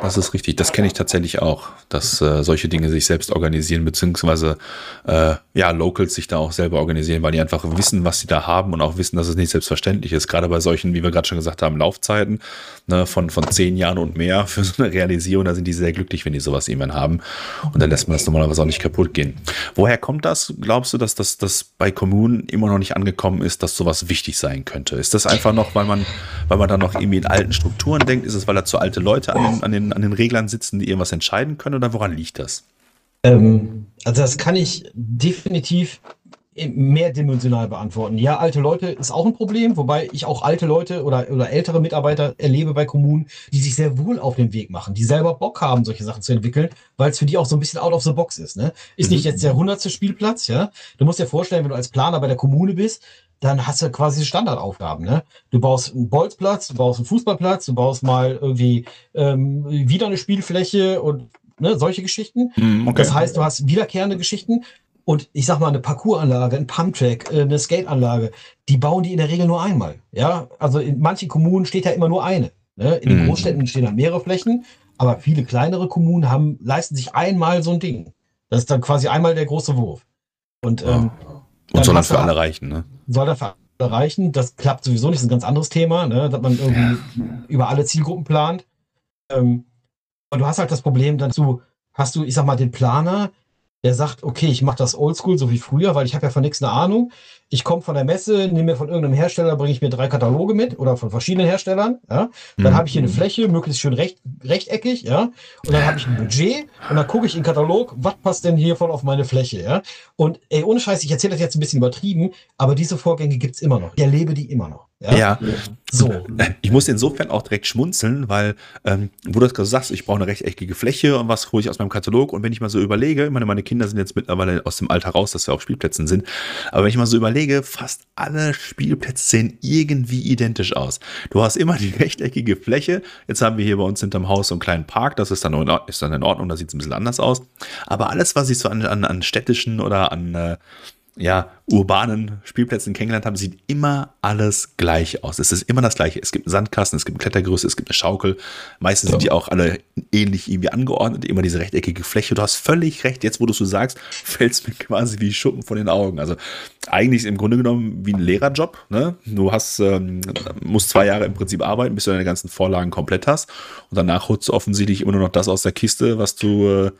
A: Das ist richtig. Das kenne ich tatsächlich auch, dass äh, solche Dinge sich selbst organisieren, beziehungsweise äh, ja, Locals sich da auch selber organisieren, weil die einfach wissen, was sie da haben und auch wissen, dass es nicht selbstverständlich ist. Gerade bei solchen, wie wir gerade schon gesagt haben, Laufzeiten ne, von, von zehn Jahren und mehr [laughs] für so eine Realisierung, da sind die sehr glücklich, wenn die sowas irgendwann haben. Und dann lässt man das normalerweise auch nicht kaputt gehen. Woher kommt das? Glaubst du, dass das dass bei Kommunen immer noch nicht angekommen ist, dass sowas wichtig sein könnte? Ist das einfach noch, weil man, weil man da noch irgendwie in alten Strukturen denkt? Ist es, weil da zu alte Leute an an den an den Reglern sitzen, die irgendwas entscheiden können oder woran liegt das?
B: Ähm, also das kann ich definitiv mehrdimensional beantworten. Ja, alte Leute ist auch ein Problem, wobei ich auch alte Leute oder, oder ältere Mitarbeiter erlebe bei Kommunen, die sich sehr wohl auf den Weg machen, die selber Bock haben, solche Sachen zu entwickeln, weil es für die auch so ein bisschen out of the box ist. Ne? Ist mhm. nicht jetzt der hundertste Spielplatz, ja. Du musst dir vorstellen, wenn du als Planer bei der Kommune bist, dann hast du quasi Standardaufgaben. Ne? Du baust einen Bolzplatz, du baust einen Fußballplatz, du baust mal irgendwie ähm, wieder eine Spielfläche und ne, solche Geschichten. Mm, okay. Das heißt, du hast wiederkehrende Geschichten. Und ich sag mal, eine Parcouranlage, ein Pumptrack, äh, eine Skateanlage, die bauen die in der Regel nur einmal. Ja, also in manchen Kommunen steht ja immer nur eine. Ne? In den mm. Großstädten stehen dann mehrere Flächen, aber viele kleinere Kommunen haben, leisten sich einmal so ein Ding. Das ist dann quasi einmal der große Wurf. Und, ähm,
A: Und soll das für alle reichen, ne?
B: Soll das für alle reichen. Das klappt sowieso nicht, das ist ein ganz anderes Thema, ne? dass man irgendwie über alle Zielgruppen plant. Ähm, und du hast halt das Problem, dazu hast du, ich sag mal, den Planer, der sagt, okay, ich mache das oldschool, so wie früher, weil ich habe ja von nichts eine Ahnung. Ich komme von der Messe, nehme mir von irgendeinem Hersteller, bringe ich mir drei Kataloge mit oder von verschiedenen Herstellern. Ja? Dann mhm. habe ich hier eine Fläche, möglichst schön recht, rechteckig, ja. Und dann habe ich ein Budget und dann gucke ich in den Katalog, was passt denn hiervon auf meine Fläche, ja. Und ey, ohne Scheiß, ich erzähle das jetzt ein bisschen übertrieben, aber diese Vorgänge gibt's immer noch. Ich erlebe die immer noch.
A: Ja. ja. So. Ich muss insofern auch direkt schmunzeln, weil, ähm, wo du das gerade sagst, ich brauche eine rechteckige Fläche und was hole ich aus meinem Katalog. Und wenn ich mal so überlege, ich meine, meine Kinder sind jetzt mittlerweile aus dem Alter raus, dass wir auf Spielplätzen sind. Aber wenn ich mal so überlege, fast alle Spielplätze sehen irgendwie identisch aus. Du hast immer die [laughs] rechteckige Fläche. Jetzt haben wir hier bei uns hinterm Haus so einen kleinen Park. Das ist dann, in, ist dann in Ordnung, da sieht es ein bisschen anders aus. Aber alles, was ich so an, an, an städtischen oder an, äh, ja, urbanen Spielplätzen kennengelernt habe, sieht immer alles gleich aus. Es ist immer das gleiche. Es gibt einen Sandkasten, es gibt eine Klettergröße, es gibt eine Schaukel. Meistens ja. sind die auch alle ähnlich irgendwie angeordnet, immer diese rechteckige Fläche. Du hast völlig recht. Jetzt, wo du es so sagst, [laughs] fällt es mir quasi wie Schuppen von den Augen. Also eigentlich ist im Grunde genommen wie ein Lehrerjob. Ne? Du hast, ähm, musst zwei Jahre im Prinzip arbeiten, bis du deine ganzen Vorlagen komplett hast. Und danach holst du offensichtlich immer nur noch das aus der Kiste, was du äh,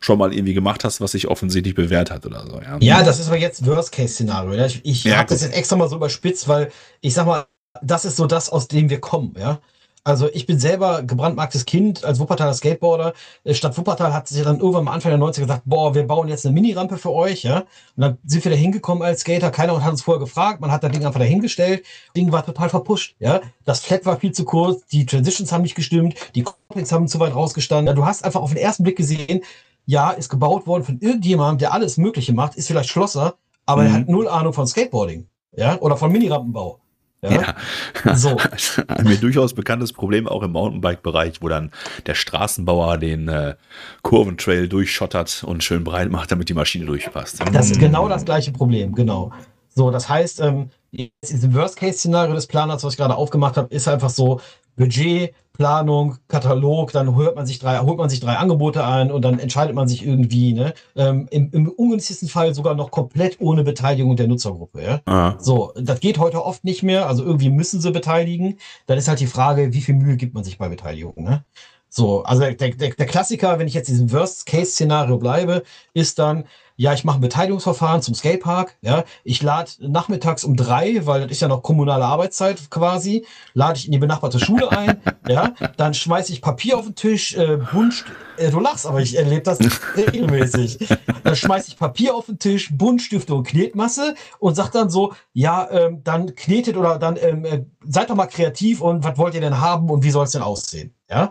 A: schon mal irgendwie gemacht hast, was sich offensichtlich bewährt hat oder so.
B: Ja, ja das ist aber jetzt Worst-Case-Szenario. Ich, ich ja, habe das jetzt extra mal so überspitzt, weil ich sag mal, das ist so das, aus dem wir kommen. Ja, also ich bin selber gebrandmarktes Kind als Wuppertaler Skateboarder. Äh, Stadt Wuppertal hat sich dann irgendwann am Anfang der 90er gesagt, boah, wir bauen jetzt eine Mini-Rampe für euch, ja. Und dann sind wir da hingekommen als Skater. Keiner hat uns vorher gefragt. Man hat das Ding einfach dahingestellt. Das Ding war total verpusht, ja. Das Flat war viel zu kurz. Die Transitions haben nicht gestimmt. Die Complex haben zu weit rausgestanden. Ja, du hast einfach auf den ersten Blick gesehen, ja, ist gebaut worden von irgendjemandem, der alles Mögliche macht, ist vielleicht Schlosser, aber mhm. er hat null Ahnung von Skateboarding, ja, oder von Minirampenbau.
A: Ja. ja. [laughs] So. Ein mir durchaus bekanntes Problem auch im Mountainbike-Bereich, wo dann der Straßenbauer den äh, Kurventrail durchschottert und schön breit macht, damit die Maschine durchpasst.
B: Das ist genau das gleiche Problem, genau. So, das heißt, ähm, im Worst-Case-Szenario des Planers, was ich gerade aufgemacht habe, ist einfach so, Budget, Planung, Katalog, dann holt man sich drei, holt man sich drei Angebote ein und dann entscheidet man sich irgendwie, ne? Ähm, im, Im ungünstigsten Fall sogar noch komplett ohne Beteiligung der Nutzergruppe. Ja? Ah. So, das geht heute oft nicht mehr. Also irgendwie müssen sie beteiligen. Dann ist halt die Frage, wie viel Mühe gibt man sich bei Beteiligung, ne? So, also der, der, der Klassiker, wenn ich jetzt diesem Worst-Case-Szenario bleibe, ist dann, ja, ich mache ein Beteiligungsverfahren zum Skatepark, ja, ich lade nachmittags um drei, weil das ist ja noch kommunale Arbeitszeit quasi, lade ich in die benachbarte Schule ein, ja, dann schmeiße ich Papier auf den Tisch, äh, Bunt, äh, du lachst, aber ich erlebe das regelmäßig. Dann schmeiße ich Papier auf den Tisch, Buntstifte und Knetmasse und sag dann so, ja, ähm, dann knetet oder dann ähm, äh, seid doch mal kreativ und was wollt ihr denn haben und wie soll es denn aussehen, ja.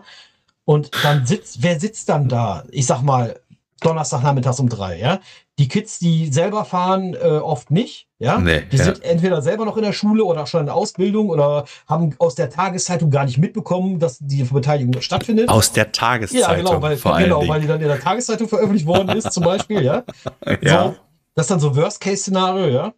B: Und dann sitzt, wer sitzt dann da? Ich sag mal, Donnerstagnachmittags um drei, ja. Die Kids, die selber fahren, äh, oft nicht, ja. Nee, die ja. sind entweder selber noch in der Schule oder schon in der Ausbildung oder haben aus der Tageszeitung gar nicht mitbekommen, dass die Beteiligung stattfindet.
A: Aus der Tageszeitung. Ja,
B: genau, weil, genau, weil die dann in der Tageszeitung veröffentlicht worden ist, zum Beispiel, ja. [laughs] ja. So, das ist dann so Worst-Case-Szenario, ja.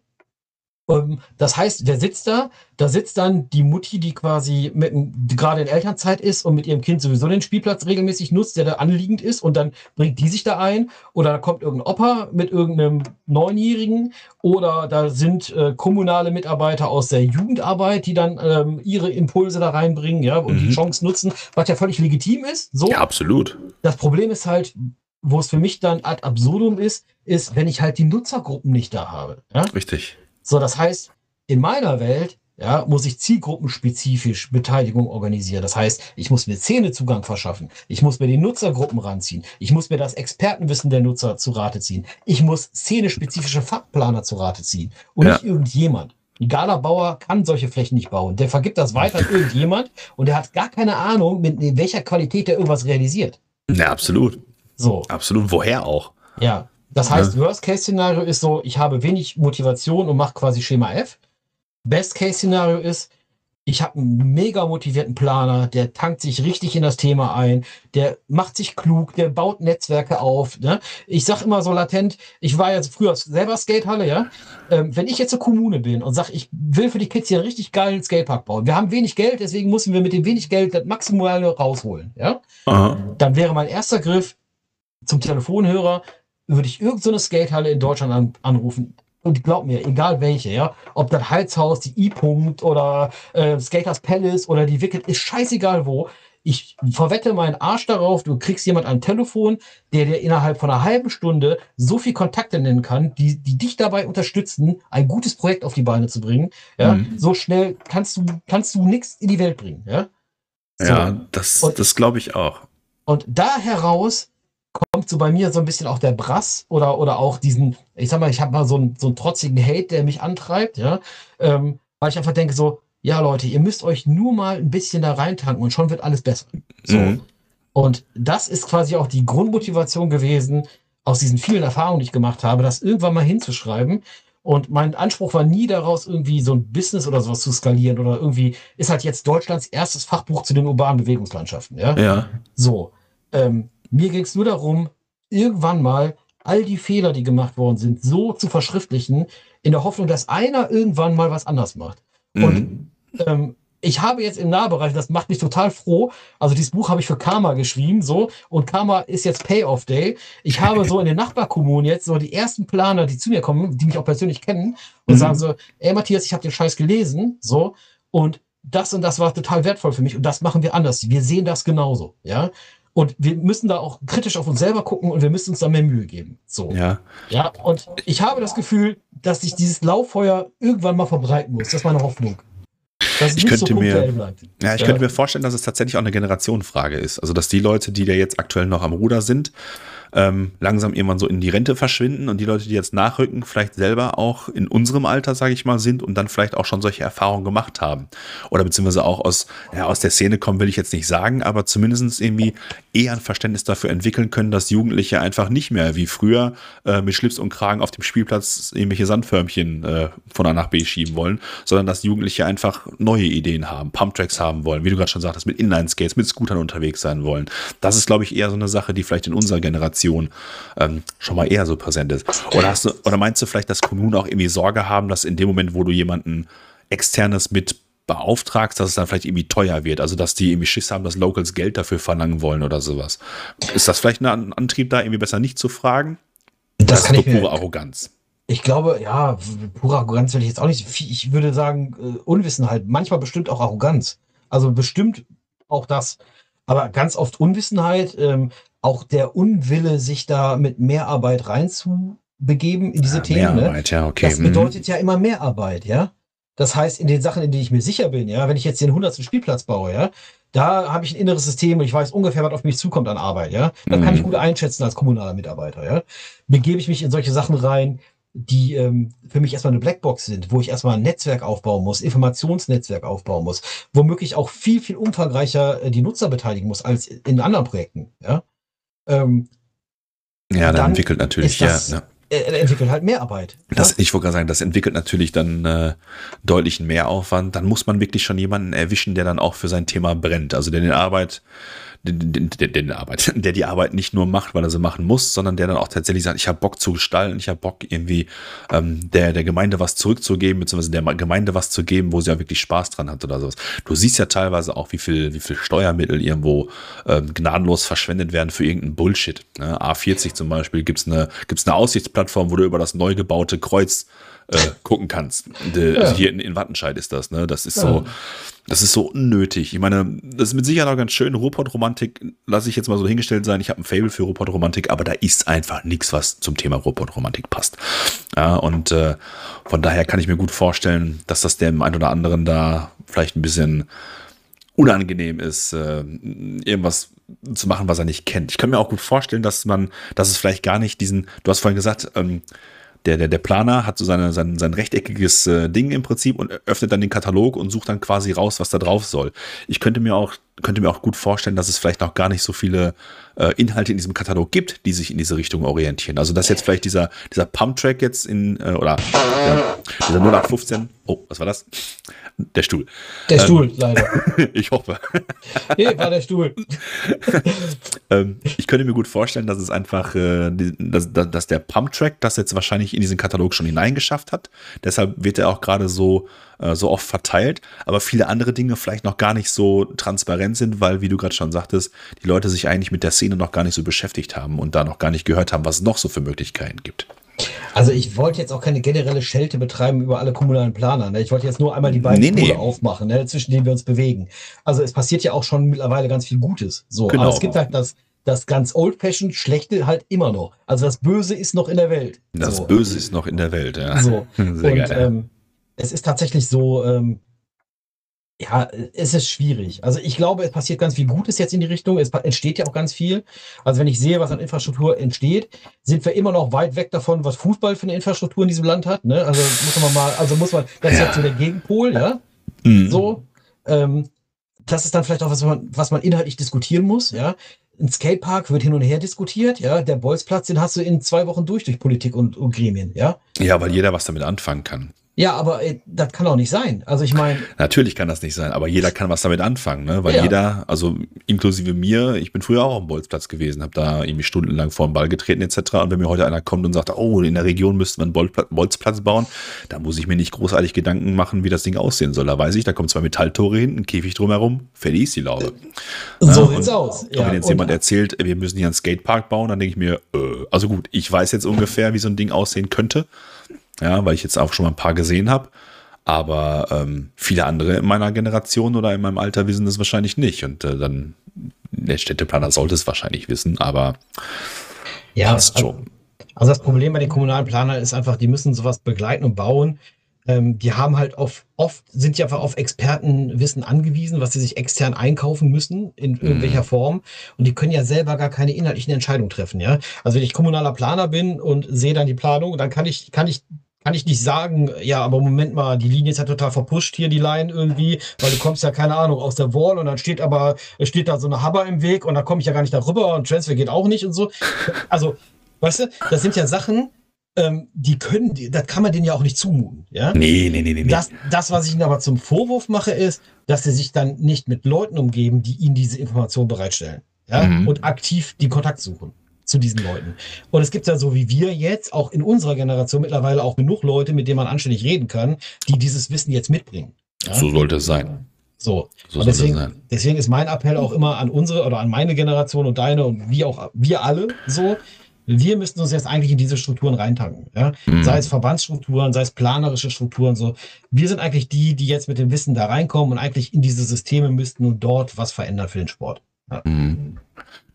B: Ähm, das heißt, wer sitzt da? Da sitzt dann die Mutti, die quasi mit, die gerade in Elternzeit ist und mit ihrem Kind sowieso den Spielplatz regelmäßig nutzt, der da anliegend ist und dann bringt die sich da ein oder da kommt irgendein Opa mit irgendeinem Neunjährigen oder da sind äh, kommunale Mitarbeiter aus der Jugendarbeit, die dann ähm, ihre Impulse da reinbringen, ja, und mhm. die Chance nutzen, was ja völlig legitim ist. So.
A: Ja, absolut.
B: Das Problem ist halt, wo es für mich dann ad absurdum ist, ist, wenn ich halt die Nutzergruppen nicht da habe. Ja?
A: Richtig.
B: So, das heißt, in meiner Welt ja, muss ich zielgruppenspezifisch Beteiligung organisieren. Das heißt, ich muss mir Szenezugang verschaffen. Ich muss mir die Nutzergruppen ranziehen. Ich muss mir das Expertenwissen der Nutzer zu Rate ziehen. Ich muss szenespezifische Fachplaner zu Rate ziehen und ja. nicht irgendjemand. Ein Gala-Bauer kann solche Flächen nicht bauen. Der vergibt das weiter an irgendjemand und der hat gar keine Ahnung, mit welcher Qualität der irgendwas realisiert.
A: Ja, absolut. So. Absolut. Woher auch?
B: Ja. Das heißt, ja. Worst-Case-Szenario ist so, ich habe wenig Motivation und mache quasi Schema F. Best-Case-Szenario ist, ich habe einen mega motivierten Planer, der tankt sich richtig in das Thema ein, der macht sich klug, der baut Netzwerke auf. Ne? Ich sag immer so latent, ich war ja früher selber Skatehalle, ja. Ähm, wenn ich jetzt zur Kommune bin und sage, ich will für die Kids hier einen richtig geilen Skatepark bauen, wir haben wenig Geld, deswegen müssen wir mit dem wenig Geld das Maximale rausholen, ja. Aha. Dann wäre mein erster Griff zum Telefonhörer, würde ich irgendeine so Skatehalle in Deutschland an, anrufen und glaub mir, egal welche, ja, ob das Heizhaus, die I-Punkt oder äh, Skaters Palace oder die Wicked, ist scheißegal wo. Ich verwette meinen Arsch darauf, du kriegst jemand am Telefon, der dir innerhalb von einer halben Stunde so viel Kontakte nennen kann, die, die dich dabei unterstützen, ein gutes Projekt auf die Beine zu bringen. Ja, mhm. so schnell kannst du, kannst du nichts in die Welt bringen. Ja,
A: so. ja das, und, das glaube ich auch.
B: Und da heraus kommt so bei mir so ein bisschen auch der Brass oder, oder auch diesen, ich sag mal, ich habe mal so einen, so einen trotzigen Hate, der mich antreibt, ja, ähm, weil ich einfach denke so, ja Leute, ihr müsst euch nur mal ein bisschen da reintanken und schon wird alles besser. So. Mhm. Und das ist quasi auch die Grundmotivation gewesen, aus diesen vielen Erfahrungen, die ich gemacht habe, das irgendwann mal hinzuschreiben. Und mein Anspruch war nie daraus, irgendwie so ein Business oder sowas zu skalieren oder irgendwie ist halt jetzt Deutschlands erstes Fachbuch zu den urbanen Bewegungslandschaften. Ja.
A: ja.
B: So. Ähm, mir ging es nur darum, irgendwann mal all die Fehler, die gemacht worden sind, so zu verschriftlichen, in der Hoffnung, dass einer irgendwann mal was anders macht. Mhm. Und ähm, ich habe jetzt im Nahbereich, das macht mich total froh. Also dieses Buch habe ich für Karma geschrieben, so und Karma ist jetzt Payoff Day. Ich habe so in den Nachbarkommunen jetzt so die ersten Planer, die zu mir kommen, die mich auch persönlich kennen und mhm. sagen so, ey Matthias, ich habe den Scheiß gelesen, so und das und das war total wertvoll für mich und das machen wir anders. Wir sehen das genauso, ja. Und wir müssen da auch kritisch auf uns selber gucken und wir müssen uns da mehr Mühe geben. So.
A: Ja.
B: Ja, und ich habe das Gefühl, dass sich dieses Lauffeuer irgendwann mal verbreiten muss. Das ist meine Hoffnung.
A: ich könnte so mir, ja, ich ja. könnte mir vorstellen, dass es tatsächlich auch eine Generationenfrage ist. Also, dass die Leute, die da jetzt aktuell noch am Ruder sind, ähm, langsam irgendwann so in die Rente verschwinden und die Leute, die jetzt nachrücken, vielleicht selber auch in unserem Alter, sage ich mal, sind und dann vielleicht auch schon solche Erfahrungen gemacht haben. Oder beziehungsweise auch aus, ja, aus der Szene kommen, will ich jetzt nicht sagen, aber zumindest irgendwie eher ein Verständnis dafür entwickeln können, dass Jugendliche einfach nicht mehr wie früher äh, mit Schlips und Kragen auf dem Spielplatz irgendwelche Sandförmchen äh, von A nach B schieben wollen, sondern dass Jugendliche einfach neue Ideen haben, Pumptracks haben wollen, wie du gerade schon sagtest, mit Inline-Skates, mit Scootern unterwegs sein wollen. Das ist, glaube ich, eher so eine Sache, die vielleicht in unserer Generation ähm, schon mal eher so präsent ist. Oder, hast du, oder meinst du vielleicht, dass Kommunen auch irgendwie Sorge haben, dass in dem Moment, wo du jemanden externes mit beauftragst, dass es dann vielleicht irgendwie teuer wird. Also, dass die irgendwie Schiss haben, dass Locals Geld dafür verlangen wollen oder sowas. Ist das vielleicht ein Antrieb, da irgendwie besser nicht zu fragen?
B: Das, das kann ist pure Arroganz. Ich glaube, ja, pure Arroganz will ich jetzt auch nicht. Ich würde sagen, äh, Unwissenheit. Manchmal bestimmt auch Arroganz. Also bestimmt auch das. Aber ganz oft Unwissenheit. Ähm, auch der Unwille, sich da mit Mehrarbeit reinzubegeben in diese ja, Themen. Ne? Mehrarbeit, ne? ja, okay. Das mhm. bedeutet ja immer Mehrarbeit, ja. Das heißt, in den Sachen, in denen ich mir sicher bin, ja, wenn ich jetzt den 100. Spielplatz baue, ja, da habe ich ein inneres System und ich weiß ungefähr, was auf mich zukommt an Arbeit, ja. Da mhm. kann ich gut einschätzen als kommunaler Mitarbeiter, ja. Begebe ich mich in solche Sachen rein, die ähm, für mich erstmal eine Blackbox sind, wo ich erstmal ein Netzwerk aufbauen muss, Informationsnetzwerk aufbauen muss, womöglich auch viel, viel umfangreicher äh, die Nutzer beteiligen muss als in anderen Projekten, ja. Ähm,
A: ja, dann, dann entwickelt natürlich, das, ja, ja.
B: Er entwickelt halt Mehrarbeit.
A: Das? Ich wollte gerade sagen, das entwickelt natürlich dann äh, deutlichen Mehraufwand. Dann muss man wirklich schon jemanden erwischen, der dann auch für sein Thema brennt. Also der den Arbeit den, den, den Arbeit, [laughs] der die Arbeit nicht nur macht, weil er sie machen muss, sondern der dann auch tatsächlich sagt, ich habe Bock zu gestalten, ich habe Bock irgendwie ähm, der, der Gemeinde was zurückzugeben, beziehungsweise der Gemeinde was zu geben, wo sie ja wirklich Spaß dran hat oder sowas. Du siehst ja teilweise auch, wie viel, wie viel Steuermittel irgendwo ähm, gnadenlos verschwendet werden für irgendeinen Bullshit. Ne? A40 zum Beispiel gibt's eine, gibt's eine Aussichtsplattform, wo du über das neu gebaute Kreuz äh, gucken kannst. De, ja. Also hier in, in, Wattenscheid ist das, ne? Das ist so, das ist so unnötig. Ich meine, das ist mit Sicherheit auch ganz schön. Ruhrpott-Romantik lasse ich jetzt mal so hingestellt sein. Ich habe ein Fable für Ruhrpott-Romantik, aber da ist einfach nichts, was zum Thema Ruhrpott-Romantik passt. Ja, und äh, von daher kann ich mir gut vorstellen, dass das dem einen oder anderen da vielleicht ein bisschen unangenehm ist, äh, irgendwas zu machen, was er nicht kennt. Ich kann mir auch gut vorstellen, dass man, dass es vielleicht gar nicht diesen, du hast vorhin gesagt, ähm, der, der, der Planer hat so seine, sein, sein rechteckiges äh, Ding im Prinzip und öffnet dann den Katalog und sucht dann quasi raus, was da drauf soll. Ich könnte mir auch, könnte mir auch gut vorstellen, dass es vielleicht noch gar nicht so viele äh, Inhalte in diesem Katalog gibt, die sich in diese Richtung orientieren. Also dass jetzt vielleicht dieser, dieser Pump-Track jetzt in, äh, oder ja, dieser 0815, oh, was war das? Der Stuhl.
B: Der ähm, Stuhl, leider. [laughs]
A: ich hoffe.
B: Nee, war der Stuhl. [laughs]
A: ähm, ich könnte mir gut vorstellen, dass es einfach, äh, dass, dass der Pump-Track das jetzt wahrscheinlich in diesen Katalog schon hineingeschafft hat. Deshalb wird er auch gerade so, äh, so oft verteilt. Aber viele andere Dinge vielleicht noch gar nicht so transparent sind, weil, wie du gerade schon sagtest, die Leute sich eigentlich mit der Szene noch gar nicht so beschäftigt haben und da noch gar nicht gehört haben, was es noch so für Möglichkeiten gibt.
B: Also ich wollte jetzt auch keine generelle Schelte betreiben über alle kommunalen Planer. Ne? Ich wollte jetzt nur einmal die beiden nee, nee. aufmachen, ne? zwischen denen wir uns bewegen. Also es passiert ja auch schon mittlerweile ganz viel Gutes. So, genau. aber es gibt halt das, das ganz old-fashioned Schlechte halt immer noch. Also das Böse ist noch in der Welt.
A: Das so. Böse ist noch in der Welt, ja.
B: So. [laughs] Sehr Und, geil. Ähm, es ist tatsächlich so, ähm, ja, es ist schwierig. Also ich glaube, es passiert ganz viel Gutes jetzt in die Richtung. Es entsteht ja auch ganz viel. Also wenn ich sehe, was an Infrastruktur entsteht, sind wir immer noch weit weg davon, was Fußball für eine Infrastruktur in diesem Land hat. Ne? Also muss man mal, also muss man, das ist ja. jetzt so der Gegenpol, ja. Mhm. So. Ähm, das ist dann vielleicht auch was man, was man inhaltlich diskutieren muss, ja. Ein Skatepark wird hin und her diskutiert, ja. Der Bolzplatz, den hast du in zwei Wochen durch durch Politik und, und Gremien, ja.
A: Ja, weil jeder was damit anfangen kann.
B: Ja, aber äh, das kann auch nicht sein. Also ich meine.
A: Natürlich kann das nicht sein, aber jeder kann was damit anfangen, ne? Weil ja. jeder, also inklusive mir, ich bin früher auch am Bolzplatz gewesen, habe da irgendwie stundenlang vor den Ball getreten etc. Und wenn mir heute einer kommt und sagt, oh, in der Region müsste man einen Bolzplatz bauen, da muss ich mir nicht großartig Gedanken machen, wie das Ding aussehen soll. Da weiß ich, da kommen zwei Metalltore hin, ein Käfig drumherum, fertig ist die Laube.
B: So ja, sieht's aus.
A: Ja, wenn jetzt jemand erzählt, wir müssen hier einen Skatepark bauen, dann denke ich mir, äh, also gut, ich weiß jetzt ungefähr, wie so ein Ding aussehen könnte ja, weil ich jetzt auch schon mal ein paar gesehen habe. Aber ähm, viele andere in meiner Generation oder in meinem Alter wissen das wahrscheinlich nicht. Und äh, dann, der Städteplaner sollte es wahrscheinlich wissen, aber
B: ja, passt schon. Also das Problem bei den kommunalen Planern ist einfach, die müssen sowas begleiten und bauen. Ähm, die haben halt auf, oft, sind die einfach auf Expertenwissen angewiesen, was sie sich extern einkaufen müssen, in irgendwelcher mhm. Form. Und die können ja selber gar keine inhaltlichen Entscheidungen treffen, ja. Also wenn ich kommunaler Planer bin und sehe dann die Planung, dann kann ich, kann ich kann ich nicht sagen, ja, aber Moment mal, die Linie ist ja total verpusht hier, die Line irgendwie, weil du kommst ja, keine Ahnung, aus der Wall und dann steht aber, steht da so eine Hubber im Weg und da komme ich ja gar nicht darüber und Transfer geht auch nicht und so. Also, weißt du, das sind ja Sachen, ähm, die können, das kann man denen ja auch nicht zumuten, ja?
A: Nee, nee, nee, nee.
B: Das, das, was ich ihnen aber zum Vorwurf mache, ist, dass sie sich dann nicht mit Leuten umgeben, die ihnen diese Information bereitstellen, ja? Mhm. Und aktiv den Kontakt suchen zu diesen Leuten. Und es gibt ja so wie wir jetzt auch in unserer Generation mittlerweile auch genug Leute, mit denen man anständig reden kann, die dieses Wissen jetzt mitbringen.
A: Ja? So sollte es sein.
B: So, so und deswegen, deswegen ist mein Appell auch immer an unsere oder an meine Generation und deine und wie auch wir alle so. Wir müssten uns jetzt eigentlich in diese Strukturen reintanken. Ja? Mhm. Sei es Verbandsstrukturen, sei es planerische Strukturen. So. Wir sind eigentlich die, die jetzt mit dem Wissen da reinkommen und eigentlich in diese Systeme müssten und dort was verändern für den Sport. Ja.
A: Mhm.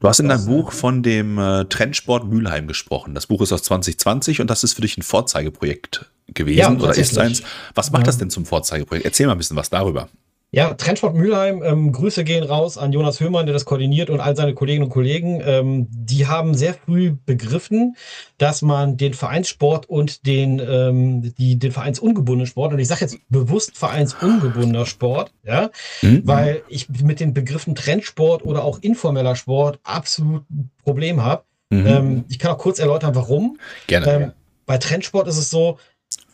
A: Du hast in deinem Buch von dem äh, Trendsport Mülheim gesprochen. Das Buch ist aus 2020 und das ist für dich ein Vorzeigeprojekt gewesen ja, oder ist eins. Was macht ja. das denn zum Vorzeigeprojekt? Erzähl mal ein bisschen was darüber.
B: Ja, Trendsport Mülheim, ähm, Grüße gehen raus an Jonas Höhmann, der das koordiniert und all seine Kolleginnen und Kollegen. Ähm, die haben sehr früh begriffen, dass man den Vereinssport und den, ähm, die, den vereinsungebundenen Sport, und ich sage jetzt bewusst vereinsungebundener Sport, ja, mhm. weil ich mit den Begriffen Trendsport oder auch informeller Sport absolut ein Problem habe. Mhm. Ähm, ich kann auch kurz erläutern, warum.
A: Gerne. Ähm,
B: bei Trendsport ist es so,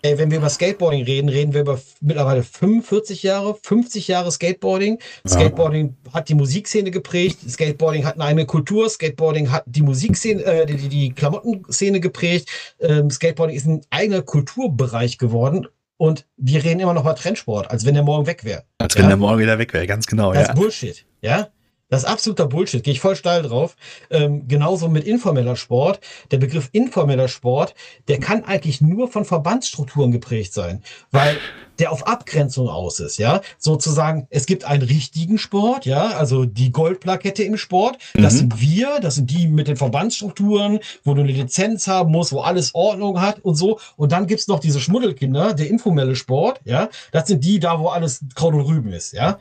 B: Ey, wenn wir über Skateboarding reden, reden wir über mittlerweile 45 Jahre, 50 Jahre Skateboarding. Skateboarding ja. hat die Musikszene geprägt, Skateboarding hat eine eigene Kultur, Skateboarding hat die Musikszene, äh, die, die Klamottenszene geprägt. Ähm, Skateboarding ist ein eigener Kulturbereich geworden. Und wir reden immer noch über Trendsport, als wenn der morgen weg wäre.
A: Als ja? wenn der morgen wieder weg wäre, ganz genau.
B: Das ja. ist Bullshit, ja. Das ist absoluter Bullshit, gehe ich voll steil drauf. Ähm, genauso mit informeller Sport. Der Begriff informeller Sport, der kann eigentlich nur von Verbandsstrukturen geprägt sein, weil der auf Abgrenzung aus ist, ja. Sozusagen, es gibt einen richtigen Sport, ja, also die Goldplakette im Sport, das mhm. sind wir, das sind die mit den Verbandsstrukturen, wo du eine Lizenz haben musst, wo alles Ordnung hat und so. Und dann gibt's noch diese Schmuddelkinder, der informelle Sport, ja. Das sind die da, wo alles Kraut und Rüben ist, ja.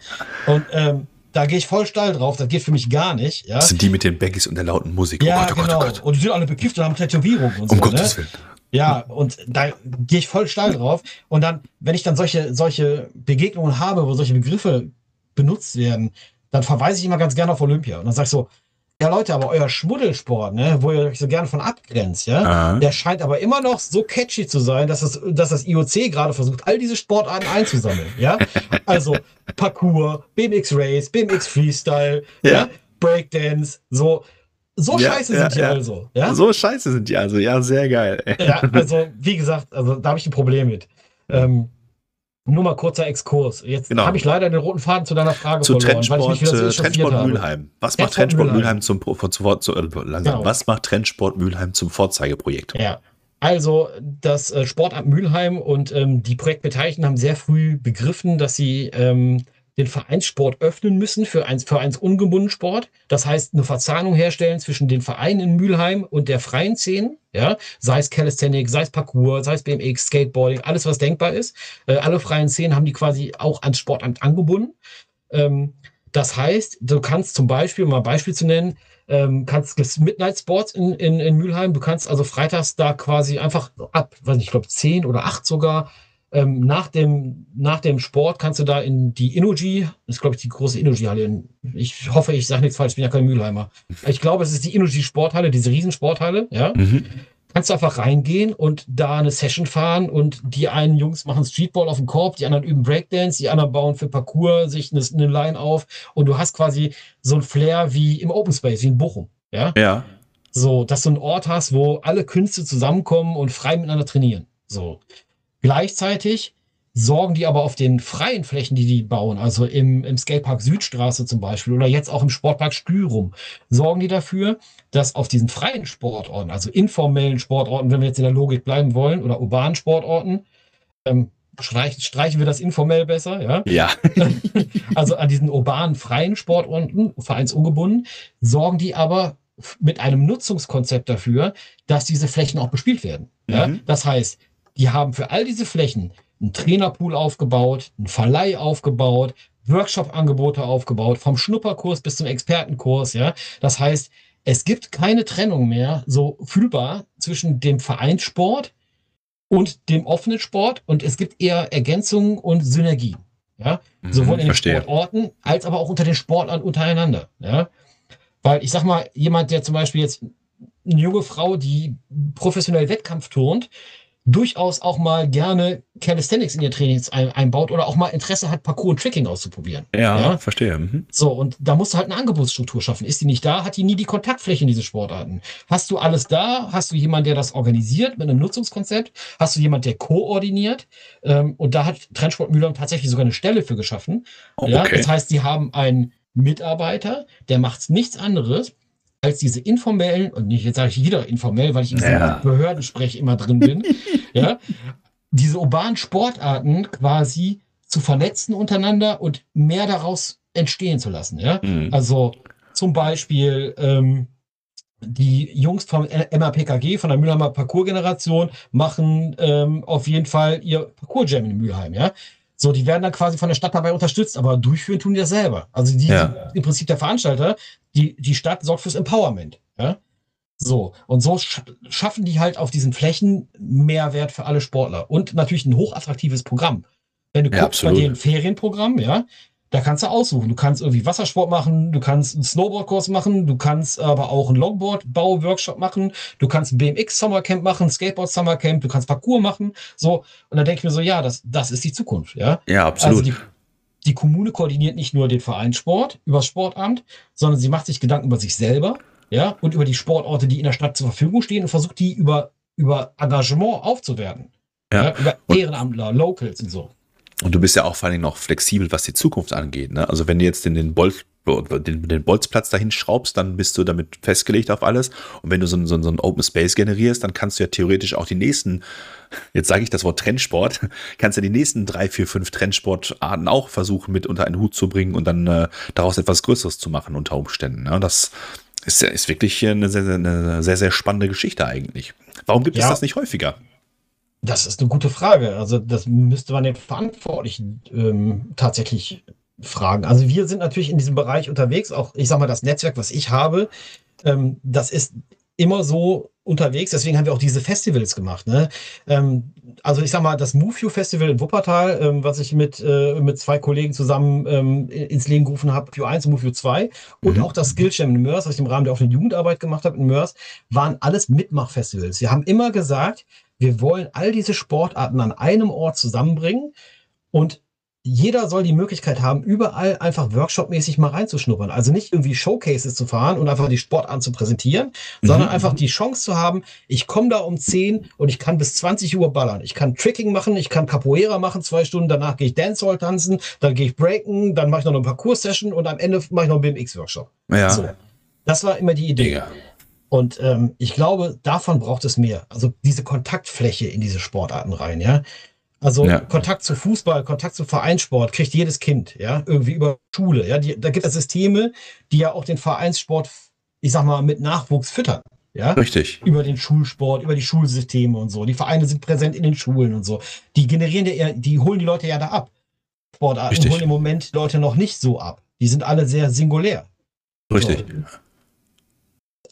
B: Und ähm, da gehe ich voll steil drauf, das geht für mich gar nicht. Ja? Das
A: sind die mit den Baggies und der lauten Musik.
B: Oh ja, oh Gott, genau. Oh Gott, oh und die sind alle bekifft und haben Tätowierungen und um so. Gottes ne? Willen. Ja, und da gehe ich voll steil drauf. Und dann, wenn ich dann solche, solche Begegnungen habe, wo solche Begriffe benutzt werden, dann verweise ich immer ganz gerne auf Olympia. Und dann sage ich so, ja, Leute, aber euer Schmuddelsport, ne, wo ihr euch so gerne von abgrenzt, ja, Aha. der scheint aber immer noch so catchy zu sein, dass das, dass das IOC gerade versucht, all diese Sportarten einzusammeln, ja. [laughs] Also Parkour, BMX Race, BMX Freestyle, ja, ja Breakdance, so. So ja, scheiße sind die ja. also. Ja?
A: So scheiße sind die also, ja, sehr geil.
B: Ja, also wie gesagt, also da habe ich ein Problem mit. Ähm, nur mal kurzer Exkurs. Jetzt genau. habe ich leider den roten Faden zu deiner Frage
A: zu verloren. Trendsport, weil ich Trendsport Mülheim. Was macht Trendsport Mülheim, zum, zu, zu, äh, langsam, genau. was macht Trendsport Mülheim zum Vorzeigeprojekt?
B: Ja. Also das äh, Sportamt Mülheim und ähm, die Projektbeteiligten haben sehr früh begriffen, dass sie ähm, den Vereinssport öffnen müssen für einen vereinsungebundenen Sport. Das heißt, eine Verzahnung herstellen zwischen den Vereinen in Mülheim und der freien Szene. Ja, sei es Calisthenics, sei es Parkour, sei es BMX, Skateboarding, alles was denkbar ist. Äh, alle freien Szenen haben die quasi auch ans Sportamt angebunden. Ähm, das heißt, du kannst zum Beispiel, um mal ein Beispiel zu nennen, ähm, kannst Midnight Sports in, in, in Mülheim, du kannst also freitags da quasi einfach ab, weiß nicht, ich glaube zehn oder acht sogar, ähm, nach, dem, nach dem Sport kannst du da in die Innogy, das ist glaube ich die große Innogy-Halle. Ich hoffe, ich sage nichts falsch, ich bin ja kein Mülheimer. Ich glaube, es ist die Innogy-Sporthalle, diese Riesensporthalle, ja. Mhm. Kannst du einfach reingehen und da eine Session fahren und die einen Jungs machen Streetball auf dem Korb, die anderen üben Breakdance, die anderen bauen für Parkour sich eine, eine Line auf und du hast quasi so ein Flair wie im Open Space, wie in Bochum, ja.
A: Ja.
B: So, dass du einen Ort hast, wo alle Künste zusammenkommen und frei miteinander trainieren. So. Gleichzeitig sorgen die aber auf den freien Flächen, die die bauen, also im, im Skatepark Südstraße zum Beispiel oder jetzt auch im Sportpark Stürum, sorgen die dafür, dass auf diesen freien Sportorten, also informellen Sportorten, wenn wir jetzt in der Logik bleiben wollen, oder urbanen Sportorten, ähm, streichen, streichen wir das informell besser, ja?
A: Ja. [laughs]
B: also an diesen urbanen freien Sportorten, vereinsungebunden, sorgen die aber mit einem Nutzungskonzept dafür, dass diese Flächen auch bespielt werden. Mhm. Ja? Das heißt, die haben für all diese Flächen einen Trainerpool aufgebaut, einen Verleih aufgebaut, Workshop-Angebote aufgebaut, vom Schnupperkurs bis zum Expertenkurs, ja. Das heißt, es gibt keine Trennung mehr so fühlbar zwischen dem Vereinssport und dem offenen Sport und es gibt eher Ergänzungen und Synergien, ja. Mhm, Sowohl in den verstehe. Sportorten als aber auch unter den Sportlern untereinander, ja. Weil ich sag mal, jemand, der zum Beispiel jetzt eine junge Frau, die professionell Wettkampf turnt, durchaus auch mal gerne Calisthenics in ihr Trainings ein, einbaut oder auch mal Interesse hat, Parkour und Tricking auszuprobieren.
A: Ja, ja? verstehe. Mhm.
B: So, und da musst du halt eine Angebotsstruktur schaffen. Ist die nicht da, hat die nie die Kontaktfläche in diese Sportarten. Hast du alles da? Hast du jemanden, der das organisiert mit einem Nutzungskonzept? Hast du jemanden, der koordiniert? Ähm, und da hat Trendsport Mühlheim tatsächlich sogar eine Stelle für geschaffen. Oh, okay. ja, das heißt, sie haben einen Mitarbeiter, der macht nichts anderes, als diese informellen, und nicht, jetzt sage ich wieder informell, weil ich in ja. Behördensprech immer drin bin, [laughs] ja, diese urbanen Sportarten quasi zu vernetzen untereinander und mehr daraus entstehen zu lassen. Ja? Mhm. Also zum Beispiel ähm, die Jungs vom MAPKG, von der Mülheimer Parcours-Generation, machen ähm, auf jeden Fall ihr Parcours-Jam in Mülheim. Ja? So, die werden dann quasi von der Stadt dabei unterstützt, aber durchführen tun die das selber. Also die ja. im Prinzip der Veranstalter, die, die Stadt sorgt fürs Empowerment. Ja? So, und so schaffen die halt auf diesen Flächen Mehrwert für alle Sportler und natürlich ein hochattraktives Programm. Wenn du ja, guckst absolut. bei dem Ferienprogramm, ja, da kannst du aussuchen. Du kannst irgendwie Wassersport machen, du kannst einen Snowboardkurs machen, du kannst aber auch einen Longboard-Bau-Workshop machen, du kannst ein BMX-Summercamp machen, Skateboard-Summercamp, du kannst Parkour machen, so. Und da denke ich mir so, ja, das, das ist die Zukunft, ja.
A: Ja, absolut. Also
B: die, die Kommune koordiniert nicht nur den Vereinssport über das Sportamt, sondern sie macht sich Gedanken über sich selber, ja, und über die Sportorte, die in der Stadt zur Verfügung stehen und versucht die über, über Engagement aufzuwerten. Ja. ja über Ehrenamtler, Locals und so.
A: Und du bist ja auch vor allem noch flexibel, was die Zukunft angeht. Ne? Also wenn du jetzt in den Bolt den, den Bolzplatz dahin schraubst, dann bist du damit festgelegt auf alles. Und wenn du so, so, so ein Open Space generierst, dann kannst du ja theoretisch auch die nächsten, jetzt sage ich das Wort Trendsport, [laughs] kannst ja die nächsten drei, vier, fünf Trendsportarten auch versuchen mit unter einen Hut zu bringen und dann äh, daraus etwas Größeres zu machen unter Umständen. Ne? Das ist, ist wirklich eine sehr, sehr, eine sehr, sehr spannende Geschichte eigentlich. Warum gibt ja. es das nicht häufiger?
B: Das ist eine gute Frage. Also das müsste man den Verantwortlichen ähm, tatsächlich fragen. Also wir sind natürlich in diesem Bereich unterwegs, auch ich sage mal, das Netzwerk, was ich habe, ähm, das ist immer so unterwegs, deswegen haben wir auch diese Festivals gemacht. Ne? Ähm, also ich sage mal, das Move You Festival in Wuppertal, ähm, was ich mit, äh, mit zwei Kollegen zusammen ähm, ins Leben gerufen habe, Move 1 und Move You 2 und mhm. auch das Skillsham in Mörs, was ich im Rahmen der offenen Jugendarbeit gemacht habe in Mörs, waren alles Mitmachfestivals. Wir haben immer gesagt, wir wollen all diese Sportarten an einem Ort zusammenbringen und jeder soll die Möglichkeit haben, überall einfach workshopmäßig mal reinzuschnuppern. Also nicht irgendwie Showcases zu fahren und einfach die Sportarten zu präsentieren, mhm. sondern einfach die Chance zu haben, ich komme da um 10 und ich kann bis 20 Uhr ballern. Ich kann Tricking machen, ich kann Capoeira machen, zwei Stunden, danach gehe ich Dancehall tanzen, dann gehe ich Breaken, dann mache ich noch eine Parcours-Session und am Ende mache ich noch einen BMX-Workshop.
A: Ja. So.
B: Das war immer die Idee. Ja. Und ähm, ich glaube, davon braucht es mehr. Also diese Kontaktfläche in diese Sportarten rein, ja. Also ja. Kontakt zu Fußball, Kontakt zu Vereinssport kriegt jedes Kind, ja, irgendwie über Schule. Ja, die, da gibt es Systeme, die ja auch den Vereinssport, ich sag mal, mit Nachwuchs füttern. Ja,
A: richtig.
B: Über den Schulsport, über die Schulsysteme und so. Die Vereine sind präsent in den Schulen und so. Die generieren ja, die holen die Leute ja da ab. Sportarten richtig. holen im Moment Leute noch nicht so ab. Die sind alle sehr singulär.
A: Richtig. So.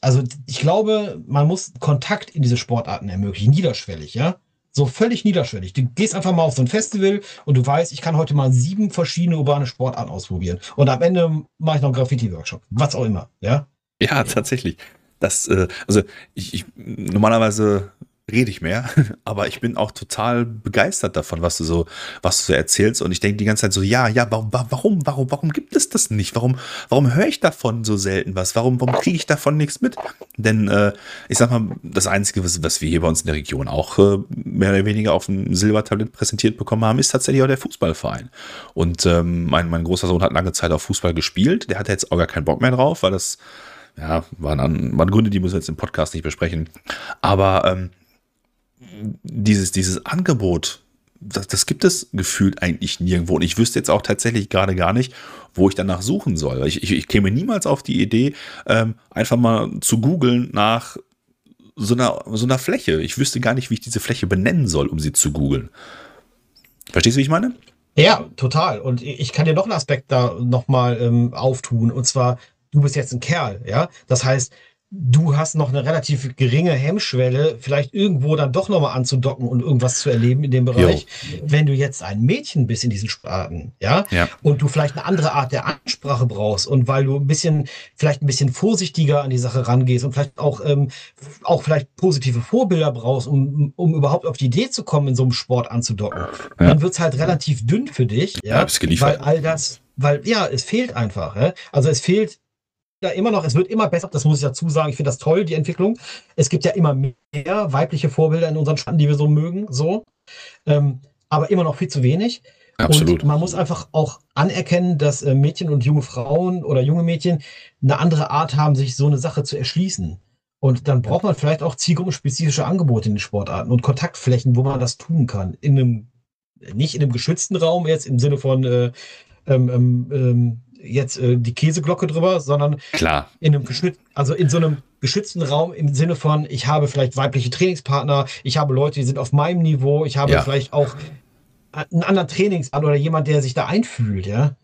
B: Also ich glaube, man muss Kontakt in diese Sportarten ermöglichen, niederschwellig, ja. So völlig niederschwellig. Du gehst einfach mal auf so ein Festival und du weißt, ich kann heute mal sieben verschiedene urbane Sportarten ausprobieren. Und am Ende mache ich noch einen Graffiti-Workshop. Was auch immer, ja?
A: Ja, tatsächlich. Das, äh, also ich, ich normalerweise rede ich mehr, [laughs] aber ich bin auch total begeistert davon, was du so, was du so erzählst. Und ich denke die ganze Zeit so, ja, ja, warum, warum, warum, warum gibt es das nicht? Warum, warum höre ich davon so selten was? Warum, warum kriege ich davon nichts mit? Denn äh, ich sag mal, das Einzige, was, was wir hier bei uns in der Region auch äh, mehr oder weniger auf dem Silbertablett präsentiert bekommen haben, ist tatsächlich auch der Fußballverein. Und ähm, mein, mein großer Sohn hat lange Zeit auf Fußball gespielt. Der hatte jetzt auch gar keinen Bock mehr drauf, weil das ja, waren, waren Gründe, die müssen wir jetzt im Podcast nicht besprechen. Aber ähm, dieses, dieses Angebot, das, das, gibt es gefühlt eigentlich nirgendwo. Und ich wüsste jetzt auch tatsächlich gerade gar nicht, wo ich danach suchen soll. Ich, ich, ich käme niemals auf die Idee, ähm, einfach mal zu googeln nach so einer, so einer Fläche. Ich wüsste gar nicht, wie ich diese Fläche benennen soll, um sie zu googeln. Verstehst du, wie ich meine?
B: Ja, total. Und ich kann dir noch einen Aspekt da nochmal ähm, auftun. Und zwar, du bist jetzt ein Kerl, ja. Das heißt, du hast noch eine relativ geringe Hemmschwelle, vielleicht irgendwo dann doch nochmal anzudocken und irgendwas zu erleben in dem Bereich. Jo. Wenn du jetzt ein Mädchen bist in diesen Sprachen, ja, ja, und du vielleicht eine andere Art der Ansprache brauchst und weil du ein bisschen, vielleicht ein bisschen vorsichtiger an die Sache rangehst und vielleicht auch, ähm, auch vielleicht positive Vorbilder brauchst, um, um überhaupt auf die Idee zu kommen, in so einem Sport anzudocken, ja. dann wird's halt relativ dünn für dich, ja, ja weil all das, weil, ja, es fehlt einfach, ja? also es fehlt ja immer noch, es wird immer besser, das muss ich dazu sagen. Ich finde das toll, die Entwicklung. Es gibt ja immer mehr weibliche Vorbilder in unseren Staaten, die wir so mögen, so. Ähm, aber immer noch viel zu wenig.
A: Absolut.
B: Und man muss einfach auch anerkennen, dass äh, Mädchen und junge Frauen oder junge Mädchen eine andere Art haben, sich so eine Sache zu erschließen. Und dann braucht man vielleicht auch zielgruppenspezifische Angebote in den Sportarten und Kontaktflächen, wo man das tun kann. In einem, nicht in einem geschützten Raum, jetzt im Sinne von äh, ähm, ähm, ähm jetzt äh, die Käseglocke drüber, sondern
A: Klar.
B: in einem geschütz also in so einem geschützten Raum im Sinne von, ich habe vielleicht weibliche Trainingspartner, ich habe Leute, die sind auf meinem Niveau, ich habe ja. vielleicht auch einen anderen Trainingspartner oder jemand, der sich da einfühlt, ja.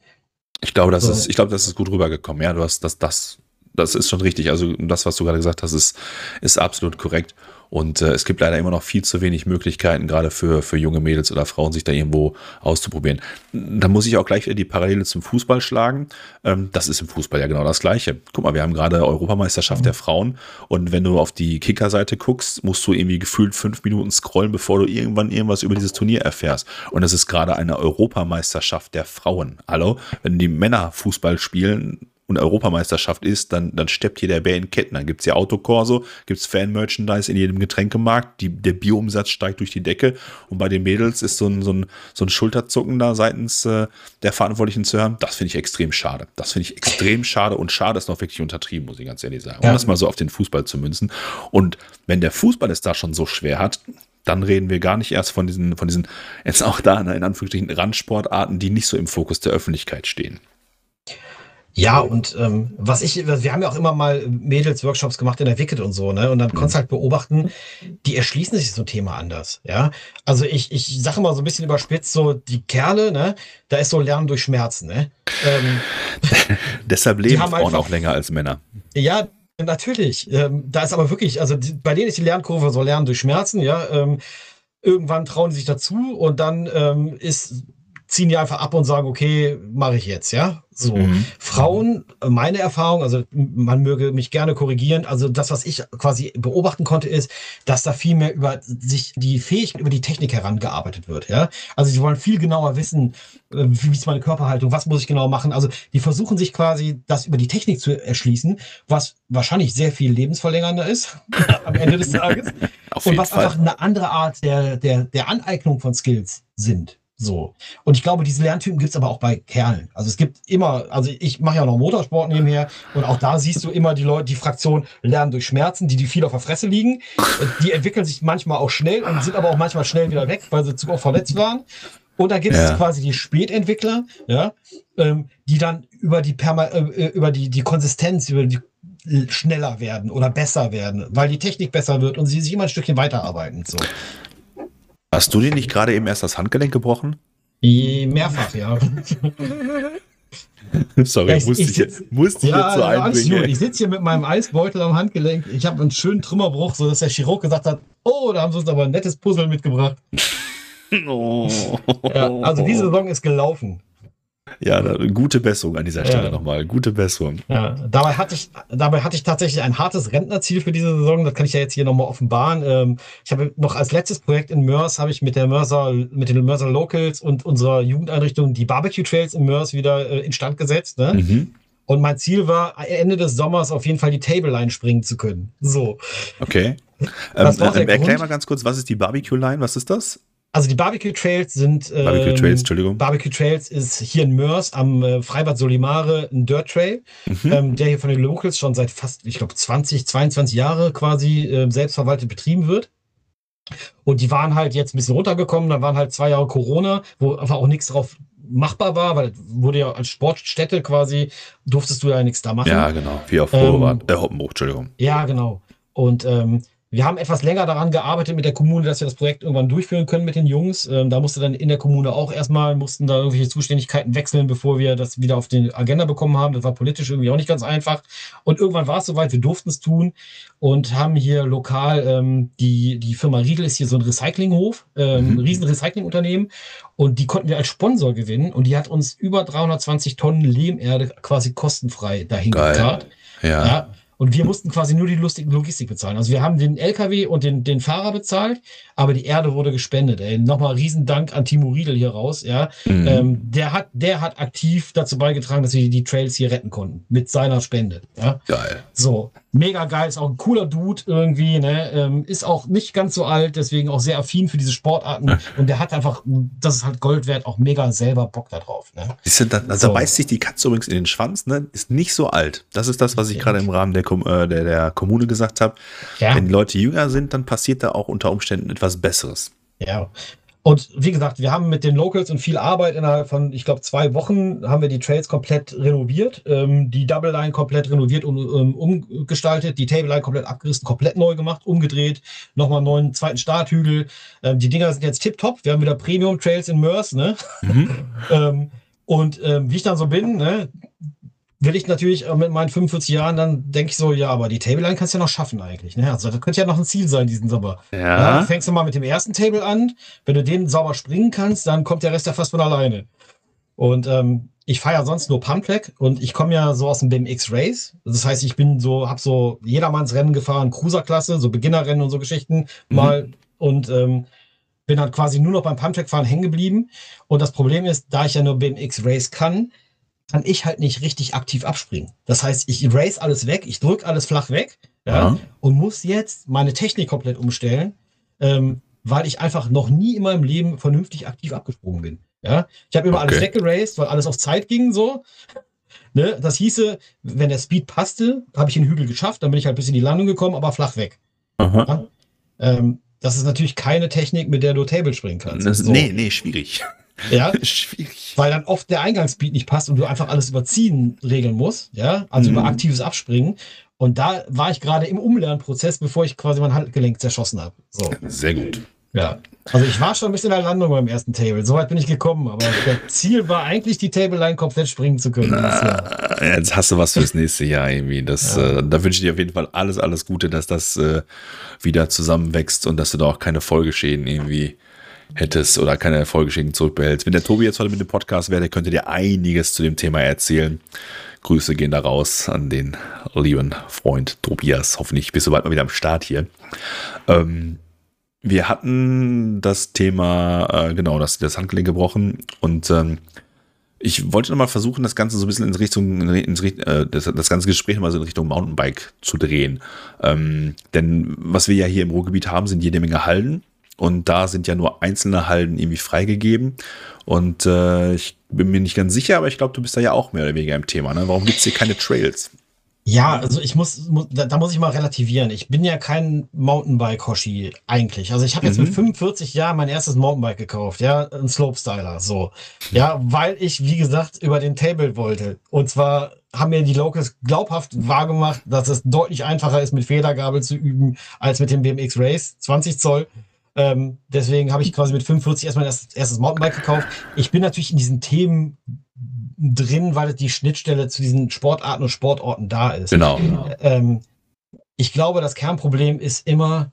A: Ich glaube, das so. ist, ich glaube, das ist gut rübergekommen. Ja, du hast das, das, das ist schon richtig. Also das, was du gerade gesagt hast, ist, ist absolut korrekt. Und äh, es gibt leider immer noch viel zu wenig Möglichkeiten, gerade für, für junge Mädels oder Frauen, sich da irgendwo auszuprobieren. Da muss ich auch gleich wieder die Parallele zum Fußball schlagen. Ähm, das ist im Fußball ja genau das Gleiche. Guck mal, wir haben gerade Europameisterschaft mhm. der Frauen und wenn du auf die Kicker-Seite guckst, musst du irgendwie gefühlt fünf Minuten scrollen, bevor du irgendwann irgendwas über dieses Turnier erfährst. Und es ist gerade eine Europameisterschaft der Frauen. Hallo? Wenn die Männer Fußball spielen, und Europameisterschaft ist, dann, dann steppt hier der Bär in Ketten. Dann gibt's ja Autokorso, gibt's Fan-Merchandise in jedem Getränkemarkt, die, der Bierumsatz steigt durch die Decke und bei den Mädels ist so ein, so ein, so ein Schulterzucken da seitens äh, der Verantwortlichen zu hören. Das finde ich extrem schade. Das finde ich extrem schade und schade ist noch wirklich untertrieben, muss ich ganz ehrlich sagen. Um ja. das mal so auf den Fußball zu münzen. Und wenn der Fußball es da schon so schwer hat, dann reden wir gar nicht erst von diesen, von diesen, jetzt auch da in Anführungsstrichen Randsportarten, die nicht so im Fokus der Öffentlichkeit stehen.
B: Ja, und ähm, was ich, wir haben ja auch immer mal Mädels-Workshops gemacht in der Wicked und so, ne? Und dann konntest du halt beobachten, die erschließen sich so ein Thema anders, ja. Also ich, ich sage mal so ein bisschen überspitzt, so die Kerle, ne, da ist so Lernen durch Schmerzen, ne? Ähm, [laughs]
A: Deshalb leben Frauen einfach, auch länger als Männer.
B: Ja, natürlich. Ähm, da ist aber wirklich, also die, bei denen ist die Lernkurve so Lernen durch Schmerzen, ja. Ähm, irgendwann trauen sie sich dazu und dann ähm, ist ziehen die einfach ab und sagen, okay, mache ich jetzt, ja. So. Mhm. Frauen, meine Erfahrung, also man möge mich gerne korrigieren, also das, was ich quasi beobachten konnte, ist, dass da viel mehr über sich die Fähigkeit, über die Technik herangearbeitet wird, ja. Also sie wollen viel genauer wissen, äh, wie ist meine Körperhaltung, was muss ich genau machen. Also die versuchen sich quasi das über die Technik zu erschließen, was wahrscheinlich sehr viel lebensverlängernder ist [laughs] am Ende des Tages. [laughs] und was Fall. einfach eine andere Art der, der, der Aneignung von Skills sind. So. Und ich glaube, diese Lerntypen gibt es aber auch bei Kerlen. Also es gibt immer, also ich mache ja noch Motorsport nebenher und auch da siehst du immer die Leute, die Fraktion lernen durch Schmerzen, die die viel auf der Fresse liegen. Die entwickeln sich manchmal auch schnell und sind aber auch manchmal schnell wieder weg, weil sie zu oft verletzt waren. Und da gibt es ja. quasi die Spätentwickler, ja, ähm, die dann über die Perma äh, über die, die Konsistenz, über die schneller werden oder besser werden, weil die Technik besser wird und sie sich immer ein Stückchen weiterarbeiten. So.
A: Hast du dir nicht gerade eben erst das Handgelenk gebrochen?
B: Mehrfach, ja. [laughs]
A: Sorry, ja, ich, musste ich, sitz, ich, musste ja, jetzt so einbringen.
B: Ich sitze hier mit meinem Eisbeutel am Handgelenk. Ich habe einen schönen Trümmerbruch, sodass der Chirurg gesagt hat, oh, da haben sie uns aber ein nettes Puzzle mitgebracht. [laughs] Oh. Ja, also diese Saison ist gelaufen.
A: Ja, da, gute Besserung an dieser Stelle ja. nochmal. Gute Besserung.
B: Ja, dabei hatte ich, dabei hatte ich tatsächlich ein hartes Rentnerziel für diese Saison. Das kann ich ja jetzt hier nochmal offenbaren. Ähm, ich habe noch als letztes Projekt in Mörs habe ich mit der Mörser, mit den Mörser Locals und unserer Jugendeinrichtung die Barbecue Trails in Mörs wieder äh, instand gesetzt. Ne? Mhm. Und mein Ziel war, Ende des Sommers auf jeden Fall die Table Line springen zu können. So.
A: Okay. Ähm, äh, erklär mal ganz kurz, was ist die Barbecue Line? Was ist das?
B: Also die Barbecue Trails sind.
A: Ähm, Barbecue Trails, Entschuldigung.
B: Barbecue Trails ist hier in Mörs am äh, Freibad Solimare ein Dirt Trail, mhm. ähm, der hier von den Locals schon seit fast, ich glaube, 20, 22 Jahre quasi äh, selbstverwaltet betrieben wird. Und die waren halt jetzt ein bisschen runtergekommen, dann waren halt zwei Jahre Corona, wo einfach auch nichts drauf machbar war, weil wurde ja als Sportstätte quasi, durftest du ja nichts da machen.
A: Ja, genau, wie auf ähm, äh, Hoppenbruch, Entschuldigung.
B: Ja, genau. Und ähm, wir haben etwas länger daran gearbeitet mit der Kommune, dass wir das Projekt irgendwann durchführen können mit den Jungs. Ähm, da musste dann in der Kommune auch erstmal, mussten da irgendwelche Zuständigkeiten wechseln, bevor wir das wieder auf die Agenda bekommen haben. Das war politisch irgendwie auch nicht ganz einfach. Und irgendwann war es soweit, wir durften es tun und haben hier lokal, ähm, die, die Firma Riedel ist hier so ein Recyclinghof, ähm, mhm. ein riesen Recyclingunternehmen. Und die konnten wir als Sponsor gewinnen und die hat uns über 320 Tonnen Lehmerde quasi kostenfrei dahin gekarrt.
A: Ja. ja.
B: Und wir mussten quasi nur die lustige Logistik bezahlen. Also wir haben den LKW und den, den Fahrer bezahlt, aber die Erde wurde gespendet. Ey. Nochmal Riesendank an Timo Riedel hier raus. Ja. Mhm. Ähm, der, hat, der hat aktiv dazu beigetragen, dass wir die Trails hier retten konnten. Mit seiner Spende. Ja.
A: Geil.
B: So mega geil, ist auch ein cooler Dude irgendwie, ne? Ähm, ist auch nicht ganz so alt, deswegen auch sehr affin für diese Sportarten. Und der hat einfach, das ist halt Gold wert, auch mega selber Bock da drauf. Ne?
A: Ist da, also so. beißt sich die Katze übrigens in den Schwanz, ne? Ist nicht so alt. Das ist das, was ich gerade im Rahmen der, äh, der, der Kommune gesagt habe. Ja. Wenn die Leute jünger sind, dann passiert da auch unter Umständen etwas Besseres.
B: Ja, und wie gesagt, wir haben mit den Locals und viel Arbeit innerhalb von, ich glaube, zwei Wochen haben wir die Trails komplett renoviert, ähm, die Double Line komplett renoviert und um, umgestaltet, die Table Line komplett abgerissen, komplett neu gemacht, umgedreht, nochmal einen neuen zweiten Starthügel. Ähm, die Dinger sind jetzt tipptopp. Wir haben wieder Premium Trails in Mörs, ne? Mhm. [laughs] ähm, und ähm, wie ich dann so bin, ne, will ich natürlich äh, mit meinen 45 Jahren, dann denke ich so, ja, aber die Table Line kannst du ja noch schaffen eigentlich. Ne? Also das könnte ja noch ein Ziel sein, diesen Sommer. Ja. ja. Fängst du mal mit dem ersten Table an. Wenn du den sauber springen kannst, dann kommt der Rest ja fast von alleine. Und ähm, ich fahre ja sonst nur Pumptrack und ich komme ja so aus dem BMX Race. Das heißt, ich bin so, habe so jedermanns Rennen gefahren, Cruiser-Klasse, so Beginnerrennen und so Geschichten mhm. mal und ähm, bin dann quasi nur noch beim Pumptrack fahren hängen geblieben. Und das Problem ist, da ich ja nur BMX Race kann, kann ich halt nicht richtig aktiv abspringen. Das heißt, ich race alles weg, ich drücke alles flach weg ja, ja, und muss jetzt meine Technik komplett umstellen, ähm, weil ich einfach noch nie in meinem Leben vernünftig aktiv abgesprungen bin. Ja, ich habe immer okay. alles weggeraced, weil alles auf Zeit ging so. [laughs] Ne? Das hieße, wenn der Speed passte, habe ich den Hügel geschafft, dann bin ich halt bis in die Landung gekommen, aber flach weg. Ja? Ähm, das ist natürlich keine Technik, mit der du Table springen kannst.
A: Das, so. Nee, nee, schwierig.
B: Ja, [laughs] schwierig. Weil dann oft der Eingangsspeed nicht passt und du einfach alles überziehen regeln musst. Ja, also mhm. über aktives Abspringen. Und da war ich gerade im Umlernprozess, bevor ich quasi mein Handgelenk zerschossen habe. So.
A: Sehr gut.
B: Ja, also ich war schon ein bisschen in der Landung beim ersten Table. Soweit bin ich gekommen, aber das Ziel war eigentlich, die Table-Line komplett springen zu können.
A: Na, jetzt hast du was fürs nächste Jahr irgendwie. Das, ja. äh, da wünsche ich dir auf jeden Fall alles, alles Gute, dass das äh, wieder zusammenwächst und dass du da auch keine Folgeschäden irgendwie hättest oder keine Folgeschäden zurückbehältst. Wenn der Tobi jetzt heute mit dem Podcast wäre, der könnte dir einiges zu dem Thema erzählen. Grüße gehen da raus an den lieben Freund Tobias. Hoffentlich bist du bald mal wieder am Start hier. Ähm, wir hatten das Thema, äh, genau, das, das Handgelenk gebrochen und ähm, ich wollte nochmal versuchen, das Ganze so ein bisschen in Richtung, in, äh, das, das, ganze Gespräch mal so in Richtung Mountainbike zu drehen. Ähm, denn was wir ja hier im Ruhrgebiet haben, sind jede Menge Hallen. Und da sind ja nur einzelne Hallen irgendwie freigegeben. Und äh, ich bin mir nicht ganz sicher, aber ich glaube, du bist da ja auch mehr oder weniger im Thema. Ne? Warum gibt es hier keine Trails?
B: Ja, also ich muss, muss da, da, muss ich mal relativieren. Ich bin ja kein Mountainbike-Hoshi eigentlich. Also ich habe jetzt mhm. mit 45 Jahren mein erstes Mountainbike gekauft, ja, ein Slopestyler, so. Ja, weil ich, wie gesagt, über den Table wollte. Und zwar haben mir die Locals glaubhaft wahrgemacht, dass es deutlich einfacher ist, mit Federgabel zu üben, als mit dem BMX Race, 20 Zoll. Ähm, deswegen habe ich quasi mit 45 erstmal das erstes Mountainbike gekauft. Ich bin natürlich in diesen Themen drin, weil die Schnittstelle zu diesen Sportarten und Sportorten da ist.
A: Genau.
B: Ähm, ich glaube, das Kernproblem ist immer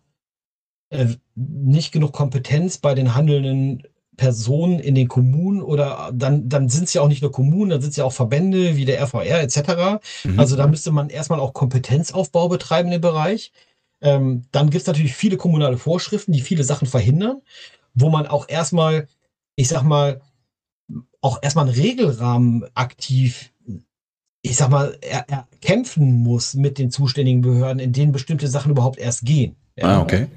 B: äh, nicht genug Kompetenz bei den handelnden Personen in den Kommunen oder dann, dann sind es ja auch nicht nur Kommunen, dann sind es ja auch Verbände wie der RVR etc. Mhm. Also da müsste man erstmal auch Kompetenzaufbau betreiben im Bereich. Ähm, dann gibt es natürlich viele kommunale Vorschriften, die viele Sachen verhindern, wo man auch erstmal, ich sag mal, auch erstmal einen Regelrahmen aktiv, ich sag mal, er, er kämpfen muss mit den zuständigen Behörden, in denen bestimmte Sachen überhaupt erst gehen.
A: Ja? Ah, okay.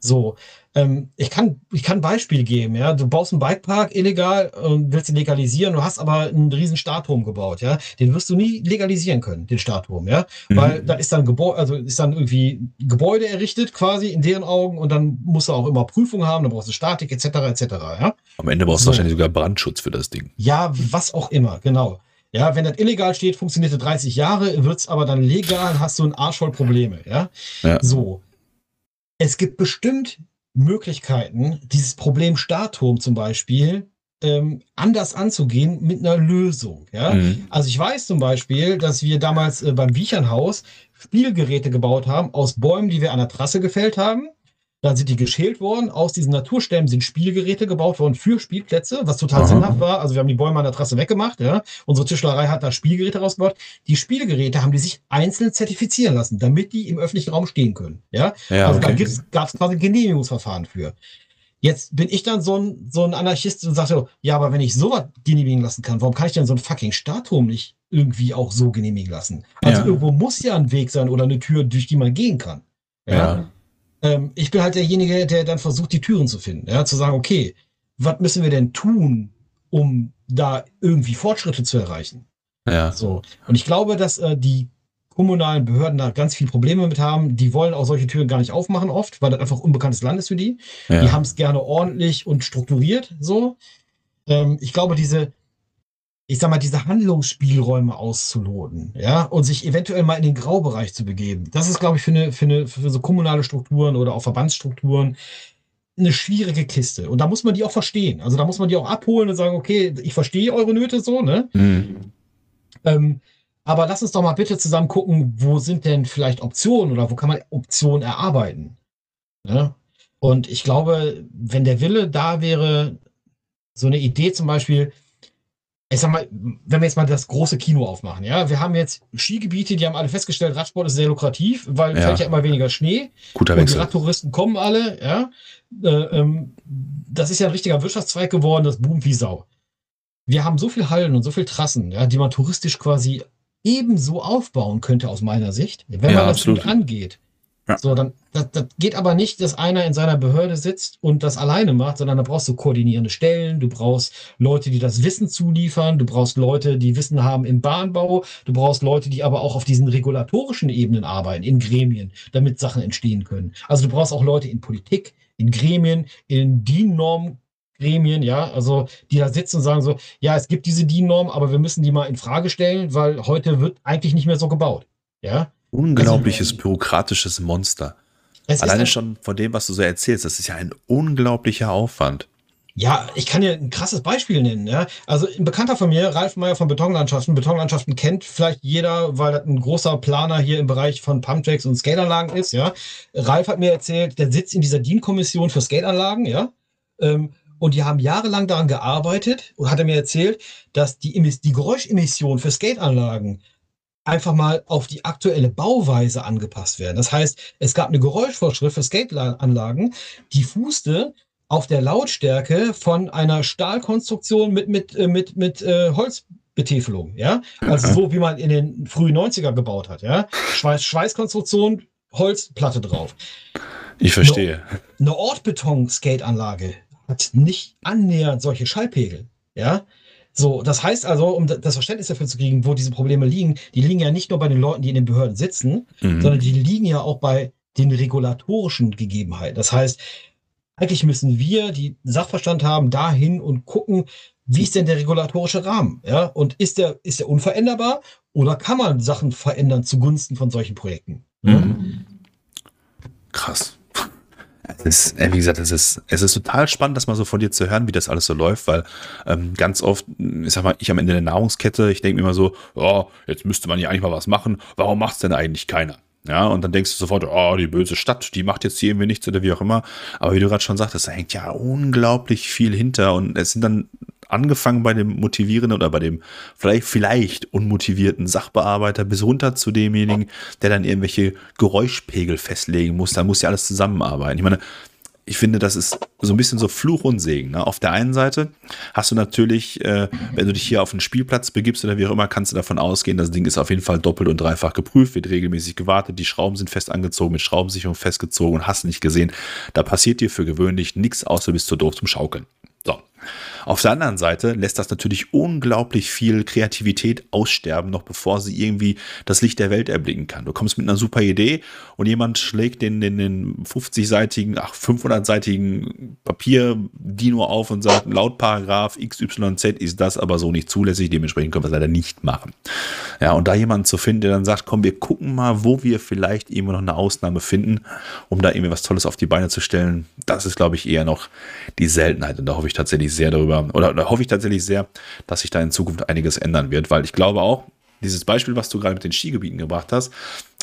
B: So, ähm, ich kann, ich kann ein Beispiel geben, ja. Du baust einen Bikepark illegal und willst ihn legalisieren, du hast aber einen riesen Startturm gebaut, ja. Den wirst du nie legalisieren können, den Startturm, ja. Mhm. Weil da ist dann Gebäude, also ist dann irgendwie Gebäude errichtet quasi in deren Augen und dann musst du auch immer Prüfungen haben, dann brauchst du Statik etc. etc. Ja.
A: Am Ende brauchst du so. wahrscheinlich sogar Brandschutz für das Ding.
B: Ja, was auch immer, genau. Ja, wenn das illegal steht, funktioniert es 30 Jahre, wird es aber dann legal, hast du einen Arsch voll Probleme, ja. ja. So. Es gibt bestimmt Möglichkeiten, dieses Problem Startturm zum Beispiel ähm, anders anzugehen mit einer Lösung. Ja? Mhm. Also ich weiß zum Beispiel, dass wir damals äh, beim Wiechernhaus Spielgeräte gebaut haben aus Bäumen, die wir an der Trasse gefällt haben. Dann sind die geschält worden. Aus diesen Naturstämmen sind Spielgeräte gebaut worden für Spielplätze, was total Aha. sinnhaft war. Also wir haben die Bäume an der Trasse weggemacht. Ja. Unsere Tischlerei hat da Spielgeräte rausgebaut. Die Spielgeräte haben die sich einzeln zertifizieren lassen, damit die im öffentlichen Raum stehen können. Ja. ja also okay. da gab es quasi ein Genehmigungsverfahren für. Jetzt bin ich dann so ein, so ein Anarchist und sage, ja, aber wenn ich sowas genehmigen lassen kann, warum kann ich denn so ein fucking Statuen nicht irgendwie auch so genehmigen lassen? Also ja. irgendwo muss ja ein Weg sein oder eine Tür, durch die man gehen kann. ja. ja. Ähm, ich bin halt derjenige, der dann versucht, die Türen zu finden. Ja, zu sagen, okay, was müssen wir denn tun, um da irgendwie Fortschritte zu erreichen?
A: Ja.
B: So. Und ich glaube, dass äh, die kommunalen Behörden da ganz viele Probleme mit haben. Die wollen auch solche Türen gar nicht aufmachen oft, weil das einfach unbekanntes Land ist für die. Ja. Die haben es gerne ordentlich und strukturiert so. Ähm, ich glaube, diese, ich sag mal, diese Handlungsspielräume auszuloten, ja, und sich eventuell mal in den Graubereich zu begeben. Das ist, glaube ich, für eine, für eine, für so kommunale Strukturen oder auch Verbandsstrukturen eine schwierige Kiste. Und da muss man die auch verstehen. Also da muss man die auch abholen und sagen, okay, ich verstehe eure Nöte so, ne? Mhm. Ähm, aber lass uns doch mal bitte zusammen gucken, wo sind denn vielleicht Optionen oder wo kann man Optionen erarbeiten? Ne? Und ich glaube, wenn der Wille da wäre, so eine Idee zum Beispiel, ich sag mal, wenn wir jetzt mal das große Kino aufmachen, ja, wir haben jetzt Skigebiete, die haben alle festgestellt, Radsport ist sehr lukrativ, weil ja. fällt ja immer weniger Schnee.
A: Guter
B: Wechsel. Und die Radtouristen kommen alle, ja. Äh, ähm, das ist ja ein richtiger Wirtschaftszweig geworden, das boomt wie Sau. wir haben so viel Hallen und so viel Trassen, ja, die man touristisch quasi ebenso aufbauen könnte aus meiner Sicht, wenn ja, man absolut. das gut angeht. Ja. So, dann, das, das geht aber nicht, dass einer in seiner Behörde sitzt und das alleine macht, sondern da brauchst du koordinierende Stellen, du brauchst Leute, die das Wissen zuliefern, du brauchst Leute, die Wissen haben im Bahnbau, du brauchst Leute, die aber auch auf diesen regulatorischen Ebenen arbeiten, in Gremien, damit Sachen entstehen können. Also du brauchst auch Leute in Politik, in Gremien, in DIN-Norm Gremien, ja, also die da sitzen und sagen so, ja, es gibt diese DIN-Norm, aber wir müssen die mal in Frage stellen, weil heute wird eigentlich nicht mehr so gebaut. Ja.
A: Unglaubliches also, bürokratisches Monster. Alleine schon von dem, was du so erzählst, das ist ja ein unglaublicher Aufwand.
B: Ja, ich kann dir ein krasses Beispiel nennen. Ja? Also ein Bekannter von mir, Ralf Meyer von Betonlandschaften. Betonlandschaften kennt vielleicht jeder, weil er ein großer Planer hier im Bereich von Pumpjacks und Skateanlagen ist. Ja? Ralf hat mir erzählt, der sitzt in dieser DIN-Kommission für Skateanlagen. Ja? Ähm, und die haben jahrelang daran gearbeitet und hat er mir erzählt, dass die, die Geräuschemissionen für Skateanlagen einfach mal auf die aktuelle Bauweise angepasst werden. Das heißt, es gab eine Geräuschvorschrift für Skateanlagen, die fußte auf der Lautstärke von einer Stahlkonstruktion mit, mit, äh, mit, mit äh, Holzbetäfelung. Ja? Also so, wie man in den frühen 90er gebaut hat. Ja? Schweiß, Schweißkonstruktion, Holzplatte drauf.
A: Ich verstehe.
B: Eine, eine Ortbeton-Skateanlage hat nicht annähernd solche Schallpegel. Ja. So, das heißt also, um das Verständnis dafür zu kriegen, wo diese Probleme liegen, die liegen ja nicht nur bei den Leuten, die in den Behörden sitzen, mhm. sondern die liegen ja auch bei den regulatorischen Gegebenheiten. Das heißt, eigentlich müssen wir, die Sachverstand haben, dahin und gucken, wie ist denn der regulatorische Rahmen? Ja, und ist der, ist der unveränderbar oder kann man Sachen verändern zugunsten von solchen Projekten? Mhm.
A: Krass. Ist, äh, wie gesagt, es ist, es ist total spannend, das mal so von dir zu hören, wie das alles so läuft, weil ähm, ganz oft, ich sag mal, ich am Ende der Nahrungskette, ich denke mir immer so, oh, jetzt müsste man ja eigentlich mal was machen, warum macht es denn eigentlich keiner? Ja, und dann denkst du sofort, oh, die böse Stadt, die macht jetzt hier irgendwie nichts oder wie auch immer. Aber wie du gerade schon sagtest, da hängt ja unglaublich viel hinter und es sind dann angefangen bei dem motivierenden oder bei dem vielleicht, vielleicht unmotivierten Sachbearbeiter bis runter zu demjenigen, der dann irgendwelche Geräuschpegel festlegen muss. Da muss ja alles zusammenarbeiten. Ich meine, ich finde, das ist so ein bisschen so Fluch und Segen. Ne? Auf der einen Seite hast du natürlich, äh, wenn du dich hier auf einen Spielplatz begibst oder wie auch immer, kannst du davon ausgehen, das Ding ist auf jeden Fall doppelt und dreifach geprüft, wird regelmäßig gewartet, die Schrauben sind fest angezogen, mit Schraubensicherung festgezogen und hast nicht gesehen. Da passiert dir für gewöhnlich nichts, außer du bist zu doof zum Schaukeln. So. Auf der anderen Seite lässt das natürlich unglaublich viel Kreativität aussterben, noch bevor sie irgendwie das Licht der Welt erblicken kann. Du kommst mit einer super Idee und jemand schlägt den, den, den 50-seitigen, ach, 500-seitigen Papier-Dino auf und sagt, laut Paragraph XYZ ist das aber so nicht zulässig, dementsprechend können wir es leider nicht machen. Ja, und da jemanden zu finden, der dann sagt, komm, wir gucken mal, wo wir vielleicht irgendwo noch eine Ausnahme finden, um da irgendwie was Tolles auf die Beine zu stellen, das ist, glaube ich, eher noch die Seltenheit. Und da hoffe ich tatsächlich sehr darüber, oder da hoffe ich tatsächlich sehr, dass sich da in Zukunft einiges ändern wird, weil ich glaube auch, dieses Beispiel, was du gerade mit den Skigebieten gebracht hast,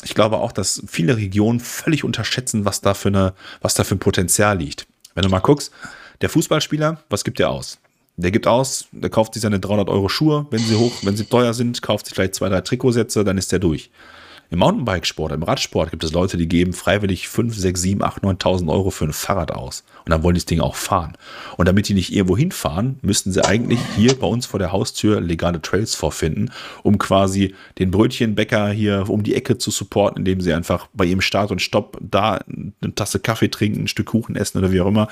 A: ich glaube auch, dass viele Regionen völlig unterschätzen, was da für eine, was da für ein Potenzial liegt. Wenn du mal guckst, der Fußballspieler, was gibt der aus? Der gibt aus, der kauft sich seine 300 Euro Schuhe, wenn sie hoch, wenn sie teuer sind, kauft sich vielleicht zwei, drei Trikotsätze, dann ist der durch. Im Mountainbikesport, im Radsport gibt es Leute, die geben freiwillig 5, 6, 7, 8, 9.000 Euro für ein Fahrrad aus. Und dann wollen die das Ding auch fahren. Und damit die nicht irgendwo hinfahren, müssten sie eigentlich hier bei uns vor der Haustür legale Trails vorfinden, um quasi den Brötchenbäcker hier um die Ecke zu supporten, indem sie einfach bei ihrem Start und Stopp da eine Tasse Kaffee trinken, ein Stück Kuchen essen oder wie auch immer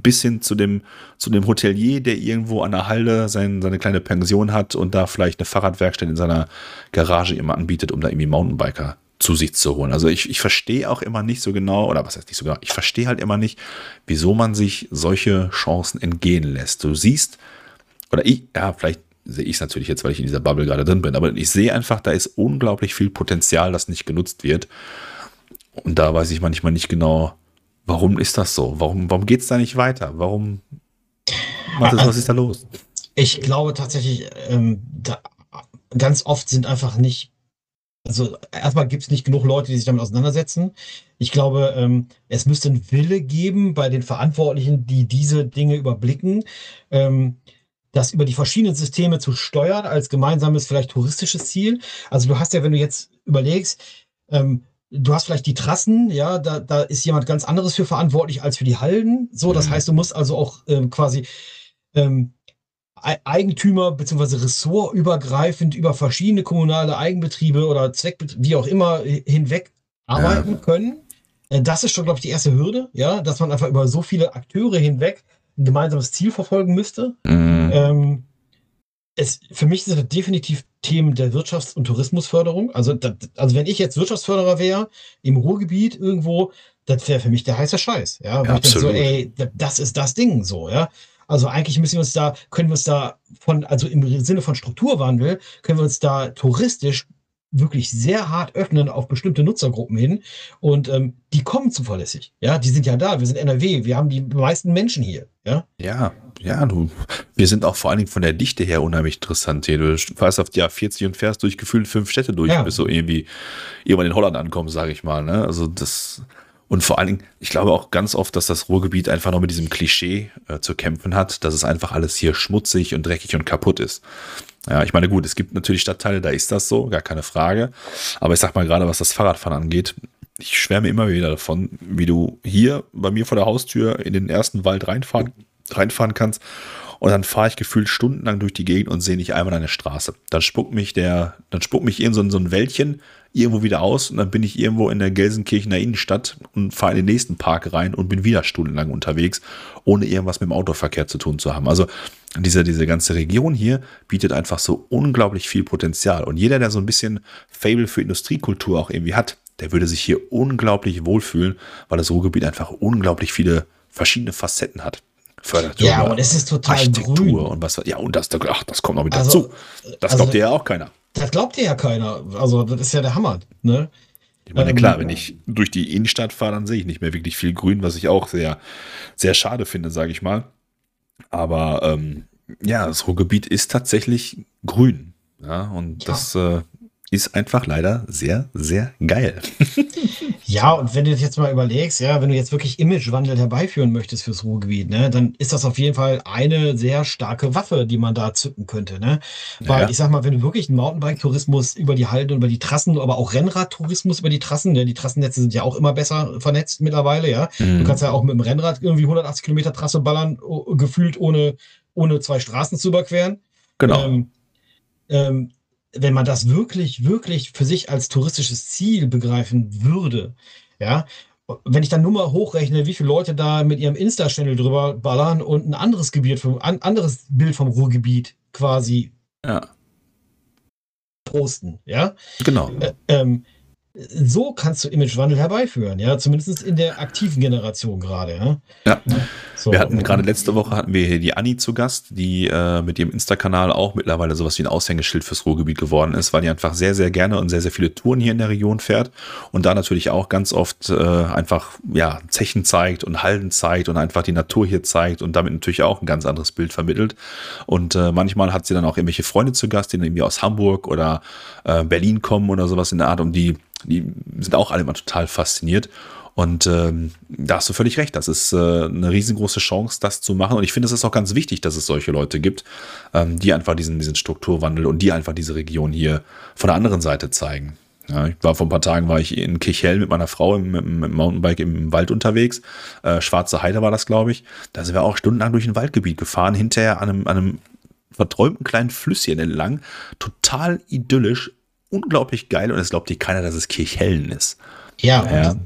A: bis hin zu dem, zu dem Hotelier, der irgendwo an der Halde sein, seine kleine Pension hat und da vielleicht eine Fahrradwerkstatt in seiner Garage immer anbietet, um da irgendwie Mountainbiker zu sich zu holen. Also ich, ich verstehe auch immer nicht so genau, oder was heißt nicht so genau, ich verstehe halt immer nicht, wieso man sich solche Chancen entgehen lässt. Du siehst, oder ich, ja, vielleicht sehe ich es natürlich jetzt, weil ich in dieser Bubble gerade drin bin, aber ich sehe einfach, da ist unglaublich viel Potenzial, das nicht genutzt wird. Und da weiß ich manchmal nicht genau, Warum ist das so? Warum, warum geht es da nicht weiter? Warum? Was ist, was ist da los?
B: Ich glaube tatsächlich, ähm, da, ganz oft sind einfach nicht, also erstmal gibt es nicht genug Leute, die sich damit auseinandersetzen. Ich glaube, ähm, es müsste einen Wille geben bei den Verantwortlichen, die diese Dinge überblicken. Ähm, das über die verschiedenen Systeme zu steuern als gemeinsames, vielleicht touristisches Ziel. Also du hast ja, wenn du jetzt überlegst, ähm, du hast vielleicht die Trassen, ja, da, da ist jemand ganz anderes für verantwortlich als für die Halden. So, das mhm. heißt, du musst also auch ähm, quasi ähm, Eigentümer bzw. ressortübergreifend über verschiedene kommunale Eigenbetriebe oder Zweckbetriebe, wie auch immer, hinweg arbeiten ja. können. Äh, das ist schon, glaube ich, die erste Hürde, ja, dass man einfach über so viele Akteure hinweg ein gemeinsames Ziel verfolgen müsste. Mhm. Ähm, es, für mich sind das definitiv Themen der Wirtschafts- und Tourismusförderung. Also, das, also wenn ich jetzt Wirtschaftsförderer wäre im Ruhrgebiet irgendwo, das wäre für mich der heiße Scheiß. Ja, ja absolut. So, ey, das ist das Ding so, ja. Also eigentlich müssen wir uns da, können wir uns da von, also im Sinne von Strukturwandel, können wir uns da touristisch wirklich sehr hart öffnen auf bestimmte Nutzergruppen hin und ähm, die kommen zuverlässig. Ja, die sind ja da. Wir sind NRW. Wir haben die meisten Menschen hier. Ja,
A: ja, ja. Du, wir sind auch vor allen Dingen von der Dichte her unheimlich interessant hier. Du fährst auf die A40 und fährst durch gefühlt fünf Städte durch, ja. bis so irgendwie irgendwann in Holland ankommen, sage ich mal. Ne? Also das und vor allen Dingen, ich glaube auch ganz oft, dass das Ruhrgebiet einfach noch mit diesem Klischee äh, zu kämpfen hat, dass es einfach alles hier schmutzig und dreckig und kaputt ist. Ja, ich meine, gut, es gibt natürlich Stadtteile, da ist das so, gar keine Frage. Aber ich sag mal gerade, was das Fahrradfahren angeht, ich schwärme immer wieder davon, wie du hier bei mir vor der Haustür in den ersten Wald reinfahren, reinfahren kannst. Und dann fahre ich gefühlt stundenlang durch die Gegend und sehe nicht einmal eine Straße. Dann spuckt mich der, dann spuckt mich irgend so so ein Wäldchen irgendwo wieder aus und dann bin ich irgendwo in der Gelsenkirchener Innenstadt und fahre in den nächsten Park rein und bin wieder stundenlang unterwegs, ohne irgendwas mit dem Autoverkehr zu tun zu haben. Also diese, diese ganze Region hier bietet einfach so unglaublich viel Potenzial. Und jeder, der so ein bisschen Fable für Industriekultur auch irgendwie hat, der würde sich hier unglaublich wohlfühlen, weil das Ruhrgebiet einfach unglaublich viele verschiedene Facetten hat.
B: Fördertürme, ja, und es ist total Architektur grün.
A: und was. Ja, und das, ach, das kommt noch mit also, dazu. Das also, glaubt dir ja auch keiner.
B: Das glaubt dir ja keiner. Also, das ist ja der Hammer. Ne?
A: Ich meine, klar, ähm, wenn ich durch die Innenstadt fahre, dann sehe ich nicht mehr wirklich viel Grün, was ich auch sehr, sehr schade finde, sage ich mal. Aber ähm, ja, das Ruhrgebiet ist tatsächlich grün. Ja, und ja. das äh, ist einfach leider sehr, sehr geil. [laughs]
B: ja, und wenn du jetzt mal überlegst, ja, wenn du jetzt wirklich Imagewandel herbeiführen möchtest fürs Ruhrgebiet, ne, dann ist das auf jeden Fall eine sehr starke Waffe, die man da zücken könnte, ne? Weil ja. ich sag mal, wenn du wirklich einen Mountainbike-Tourismus über die Halden, über die Trassen, aber auch Rennrad-Tourismus über die Trassen, ne, die Trassennetze sind ja auch immer besser vernetzt mittlerweile, ja. Mhm. Du kannst ja auch mit dem Rennrad irgendwie 180 Kilometer Trasse ballern, gefühlt ohne, ohne zwei Straßen zu überqueren.
A: Genau. Ähm,
B: ähm, wenn man das wirklich, wirklich für sich als touristisches Ziel begreifen würde, ja, wenn ich dann nur mal hochrechne, wie viele Leute da mit ihrem Insta-Channel drüber ballern und ein anderes Gebiet, vom, ein anderes Bild vom Ruhrgebiet quasi
A: ja.
B: posten, ja.
A: Genau.
B: Äh, ähm, so kannst du Imagewandel herbeiführen, ja, zumindest in der aktiven Generation gerade. Ja,
A: ja. So. wir hatten gerade letzte Woche hatten wir hier die Anni zu Gast, die äh, mit ihrem Insta-Kanal auch mittlerweile sowas wie ein Aushängeschild fürs Ruhrgebiet geworden ist, weil die einfach sehr, sehr gerne und sehr, sehr viele Touren hier in der Region fährt und da natürlich auch ganz oft äh, einfach ja Zechen zeigt und Halden zeigt und einfach die Natur hier zeigt und damit natürlich auch ein ganz anderes Bild vermittelt. Und äh, manchmal hat sie dann auch irgendwelche Freunde zu Gast, die dann irgendwie aus Hamburg oder äh, Berlin kommen oder sowas in der Art, um die die sind auch alle immer total fasziniert. Und ähm, da hast du völlig recht. Das ist äh, eine riesengroße Chance, das zu machen. Und ich finde, es ist auch ganz wichtig, dass es solche Leute gibt, ähm, die einfach diesen, diesen Strukturwandel und die einfach diese Region hier von der anderen Seite zeigen. Ja, ich war vor ein paar Tagen war ich in Kichel mit meiner Frau im, mit, mit Mountainbike im Wald unterwegs. Äh, Schwarze Heide war das, glaube ich. Da sind wir auch stundenlang durch ein Waldgebiet gefahren, hinterher an einem, an einem verträumten kleinen Flüsschen entlang. Total idyllisch, unglaublich geil und es glaubt dir keiner, dass es Kirchhellen ist.
B: Ja, ja.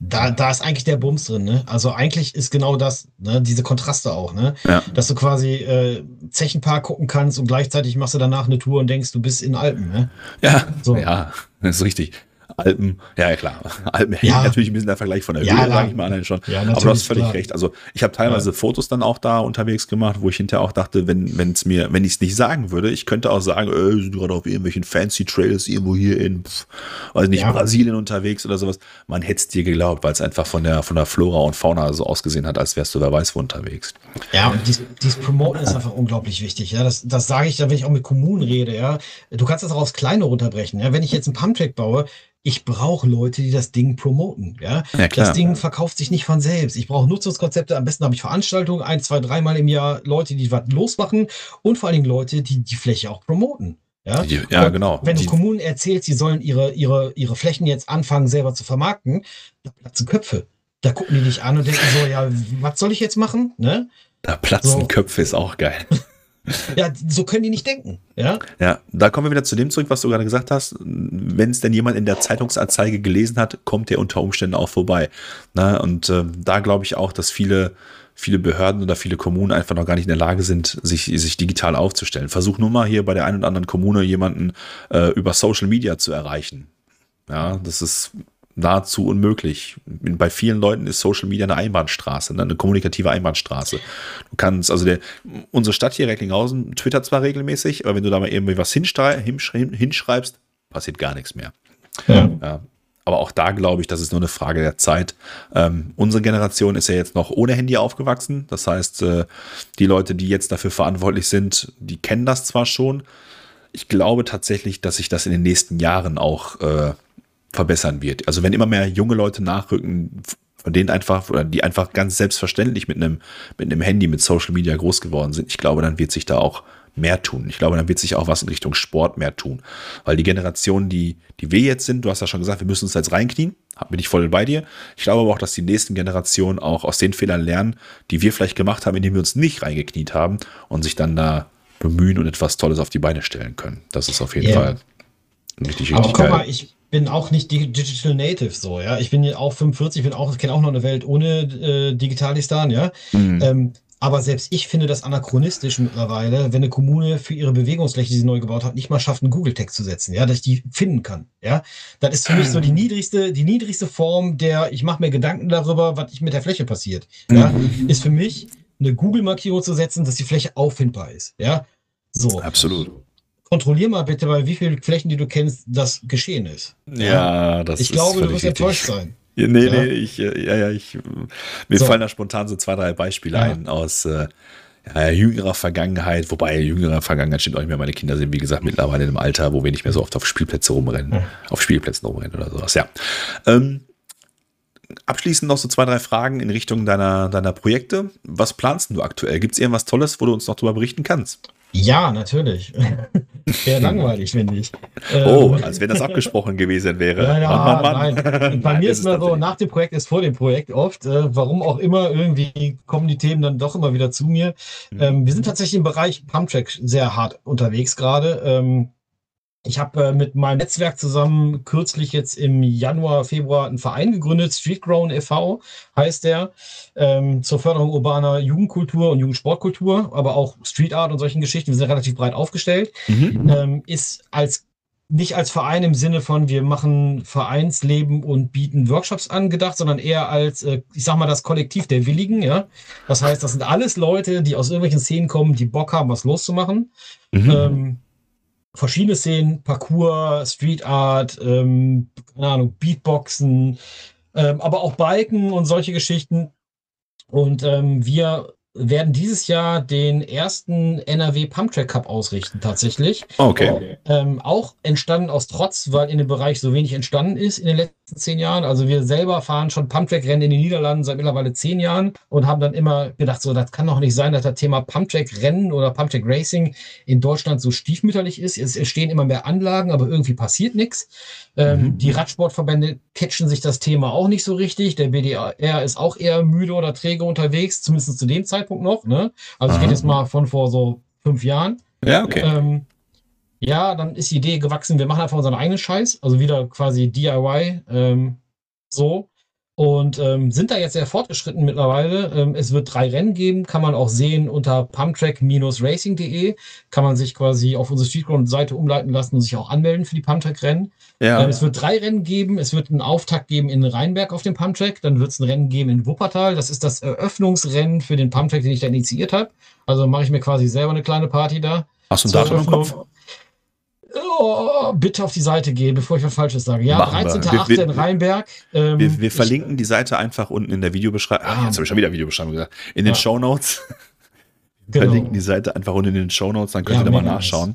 B: Da, da ist eigentlich der Bums drin, ne? Also eigentlich ist genau das, ne? diese Kontraste auch, ne? Ja. Dass du quasi äh, Zechenpark gucken kannst und gleichzeitig machst du danach eine Tour und denkst, du bist in Alpen, ne?
A: Ja, so. ja, das ist richtig. Alpen, ja, ja klar. [laughs] Alpen ja. natürlich ein bisschen der Vergleich von der ja, Höhe, sage ich mal allein schon. Ja, Aber du hast völlig klar. recht. Also ich habe teilweise ja. Fotos dann auch da unterwegs gemacht, wo ich hinterher auch dachte, wenn wenn es mir, wenn ich es nicht sagen würde, ich könnte auch sagen, äh, sind gerade auf irgendwelchen fancy Trails irgendwo hier in, pff, weiß nicht, Brasilien unterwegs oder sowas. Man hätte es dir geglaubt, weil es einfach von der von der Flora und Fauna so ausgesehen hat, als wärst du wer weiß wo unterwegs.
B: Ja, und dies, dies Promoten ist einfach unglaublich wichtig. Ja, das, das sage ich dann, wenn ich auch mit Kommunen rede. Ja, du kannst das auch aufs Kleine runterbrechen. Ja, wenn ich jetzt einen Pumptrack baue, ich brauche Leute, die das Ding promoten. Ja? ja das Ding verkauft sich nicht von selbst. Ich brauche Nutzungskonzepte. Am besten habe ich Veranstaltungen, ein, zwei, dreimal im Jahr Leute, die was losmachen und vor allen Dingen Leute, die die Fläche auch promoten. Ja,
A: ja genau.
B: Wenn du Kommunen erzählst, sie sollen ihre, ihre, ihre Flächen jetzt anfangen, selber zu vermarkten, da platzen Köpfe. Da gucken die dich an und denken so, ja, was soll ich jetzt machen? Ne?
A: Da platzen so. Köpfe ist auch geil.
B: Ja, so können die nicht denken. Ja?
A: ja, da kommen wir wieder zu dem zurück, was du gerade gesagt hast. Wenn es denn jemand in der Zeitungsanzeige gelesen hat, kommt der unter Umständen auch vorbei. Na, und äh, da glaube ich auch, dass viele, viele Behörden oder viele Kommunen einfach noch gar nicht in der Lage sind, sich, sich digital aufzustellen. Versuch nur mal hier bei der einen oder anderen Kommune jemanden äh, über Social Media zu erreichen. Ja, das ist nahezu unmöglich. Bei vielen Leuten ist Social Media eine Einbahnstraße, ne? eine kommunikative Einbahnstraße. Du kannst, also der, unsere Stadt hier, Recklinghausen, twittert zwar regelmäßig, aber wenn du da mal irgendwie was hinschreibst, passiert gar nichts mehr. Ja. ja. Aber auch da glaube ich, das ist nur eine Frage der Zeit. Ähm, unsere Generation ist ja jetzt noch ohne Handy aufgewachsen. Das heißt, äh, die Leute, die jetzt dafür verantwortlich sind, die kennen das zwar schon. Ich glaube tatsächlich, dass sich das in den nächsten Jahren auch äh, verbessern wird. Also wenn immer mehr junge Leute nachrücken, von denen einfach, oder die einfach ganz selbstverständlich mit einem, mit einem Handy, mit Social Media groß geworden sind, ich glaube, dann wird sich da auch mehr tun. Ich glaube, dann wird sich auch was in Richtung Sport mehr tun. Weil die Generation, die, die wir jetzt sind, du hast ja schon gesagt, wir müssen uns jetzt reinknien, bin ich voll bei dir. Ich glaube aber auch, dass die nächsten Generationen auch aus den Fehlern lernen, die wir vielleicht gemacht haben, indem wir uns nicht reingekniet haben und sich dann da bemühen und etwas Tolles auf die Beine stellen können. Das ist auf jeden yeah. Fall
B: richtig, richtig Aber guck geil. mal, ich, bin auch nicht Digital Native so, ja. Ich bin ja auch 45, bin auch, kenne auch noch eine Welt ohne äh, Digitalistan, ja. Mhm. Ähm, aber selbst ich finde das anachronistisch mittlerweile, wenn eine Kommune für ihre Bewegungsfläche, die sie neu gebaut hat, nicht mal schafft, einen Google-Tag zu setzen, ja, dass ich die finden kann. Ja, das ist für mich so die niedrigste, die niedrigste Form der, ich mache mir Gedanken darüber, was mit der Fläche passiert. Ja, mhm. ist für mich eine Google-Markierung zu setzen, dass die Fläche auffindbar ist. Ja,
A: so. Absolut
B: kontrollier mal bitte, bei wie vielen Flächen, die du kennst, das geschehen ist.
A: Ja, das
B: ich ist glaube, du wirst richtig. enttäuscht sein.
A: Ja, nee, ja? nee, ich, äh, ja, ja, ich, mir so. fallen da spontan so zwei, drei Beispiele ja. ein aus äh, ja, jüngerer Vergangenheit, wobei jüngerer Vergangenheit stimmt auch nicht mehr. Meine Kinder sind, wie gesagt, mittlerweile im Alter, wo wir nicht mehr so oft auf Spielplätze rumrennen, ja. auf Spielplätzen rumrennen oder sowas, ja. Ähm, abschließend noch so zwei, drei Fragen in Richtung deiner, deiner Projekte. Was planst du aktuell? Gibt es irgendwas Tolles, wo du uns noch darüber berichten kannst?
B: Ja, natürlich. [laughs] Sehr langweilig, finde ich.
A: Oh, ähm, als wenn das abgesprochen gewesen wäre.
B: Ja, ja, Mann, Mann, Mann. Nein. Bei [laughs] mir ist immer so, nach dem Projekt ist vor dem Projekt oft. Äh, warum auch immer, irgendwie kommen die Themen dann doch immer wieder zu mir. Mhm. Ähm, wir sind tatsächlich im Bereich Pumptrack sehr hart unterwegs gerade. Ähm, ich habe äh, mit meinem Netzwerk zusammen kürzlich jetzt im Januar, Februar einen Verein gegründet, Streetgrown e.V. heißt der, ähm, zur Förderung urbaner Jugendkultur und Jugendsportkultur, aber auch Street Art und solchen Geschichten. Wir sind relativ breit aufgestellt. Mhm. Ähm, ist als nicht als Verein im Sinne von, wir machen Vereinsleben und bieten Workshops angedacht, sondern eher als, äh, ich sag mal, das Kollektiv der Willigen, ja. Das heißt, das sind alles Leute, die aus irgendwelchen Szenen kommen, die Bock haben, was loszumachen. Mhm. Ähm, verschiedene Szenen, Parkour, Street Art, ähm, keine Ahnung, Beatboxen, ähm, aber auch Biken und solche Geschichten. Und ähm, wir werden dieses Jahr den ersten NRW Pumptrack Cup ausrichten, tatsächlich.
A: Okay.
B: Ähm, auch entstanden aus Trotz, weil in dem Bereich so wenig entstanden ist in den letzten zehn Jahren. Also wir selber fahren schon Pumptrack-Rennen in den Niederlanden seit mittlerweile zehn Jahren und haben dann immer gedacht, so, das kann doch nicht sein, dass das Thema Pumptrack-Rennen oder Pumptrack-Racing in Deutschland so stiefmütterlich ist. Es entstehen immer mehr Anlagen, aber irgendwie passiert nichts. Ähm, mhm. Die Radsportverbände catchen sich das Thema auch nicht so richtig. Der BDR ist auch eher müde oder träge unterwegs, zumindest zu dem Zeitpunkt noch. Ne? Also ich gehe jetzt mal von vor so fünf Jahren.
A: Ja, okay. Ähm,
B: ja, dann ist die Idee gewachsen, wir machen einfach unseren eigenen Scheiß, also wieder quasi DIY, ähm, so und ähm, sind da jetzt sehr fortgeschritten mittlerweile. Ähm, es wird drei Rennen geben, kann man auch sehen unter pumptrack-racing.de. Kann man sich quasi auf unsere Streetground-Seite umleiten lassen und sich auch anmelden für die Pumptrack-Rennen. Ja. Ähm, es wird drei Rennen geben. Es wird einen Auftakt geben in Rheinberg auf dem Pumptrack. Dann wird es ein Rennen geben in Wuppertal. Das ist das Eröffnungsrennen für den Pumptrack, den ich da initiiert habe. Also mache ich mir quasi selber eine kleine Party da.
A: Hast du ein Datum im Kopf?
B: Oh, bitte auf die Seite gehen, bevor ich was Falsches sage. Ja, 13.8. in Rheinberg.
A: Ähm, wir, wir verlinken ich, die Seite einfach unten in der Videobeschreibung. Ah, jetzt habe ich schon wieder Videobeschreibung gesagt. In den ja. Show Notes. [laughs] Genau. verlinken die Seite einfach unten in den Show Notes, dann könnt ja, ihr da mal nachschauen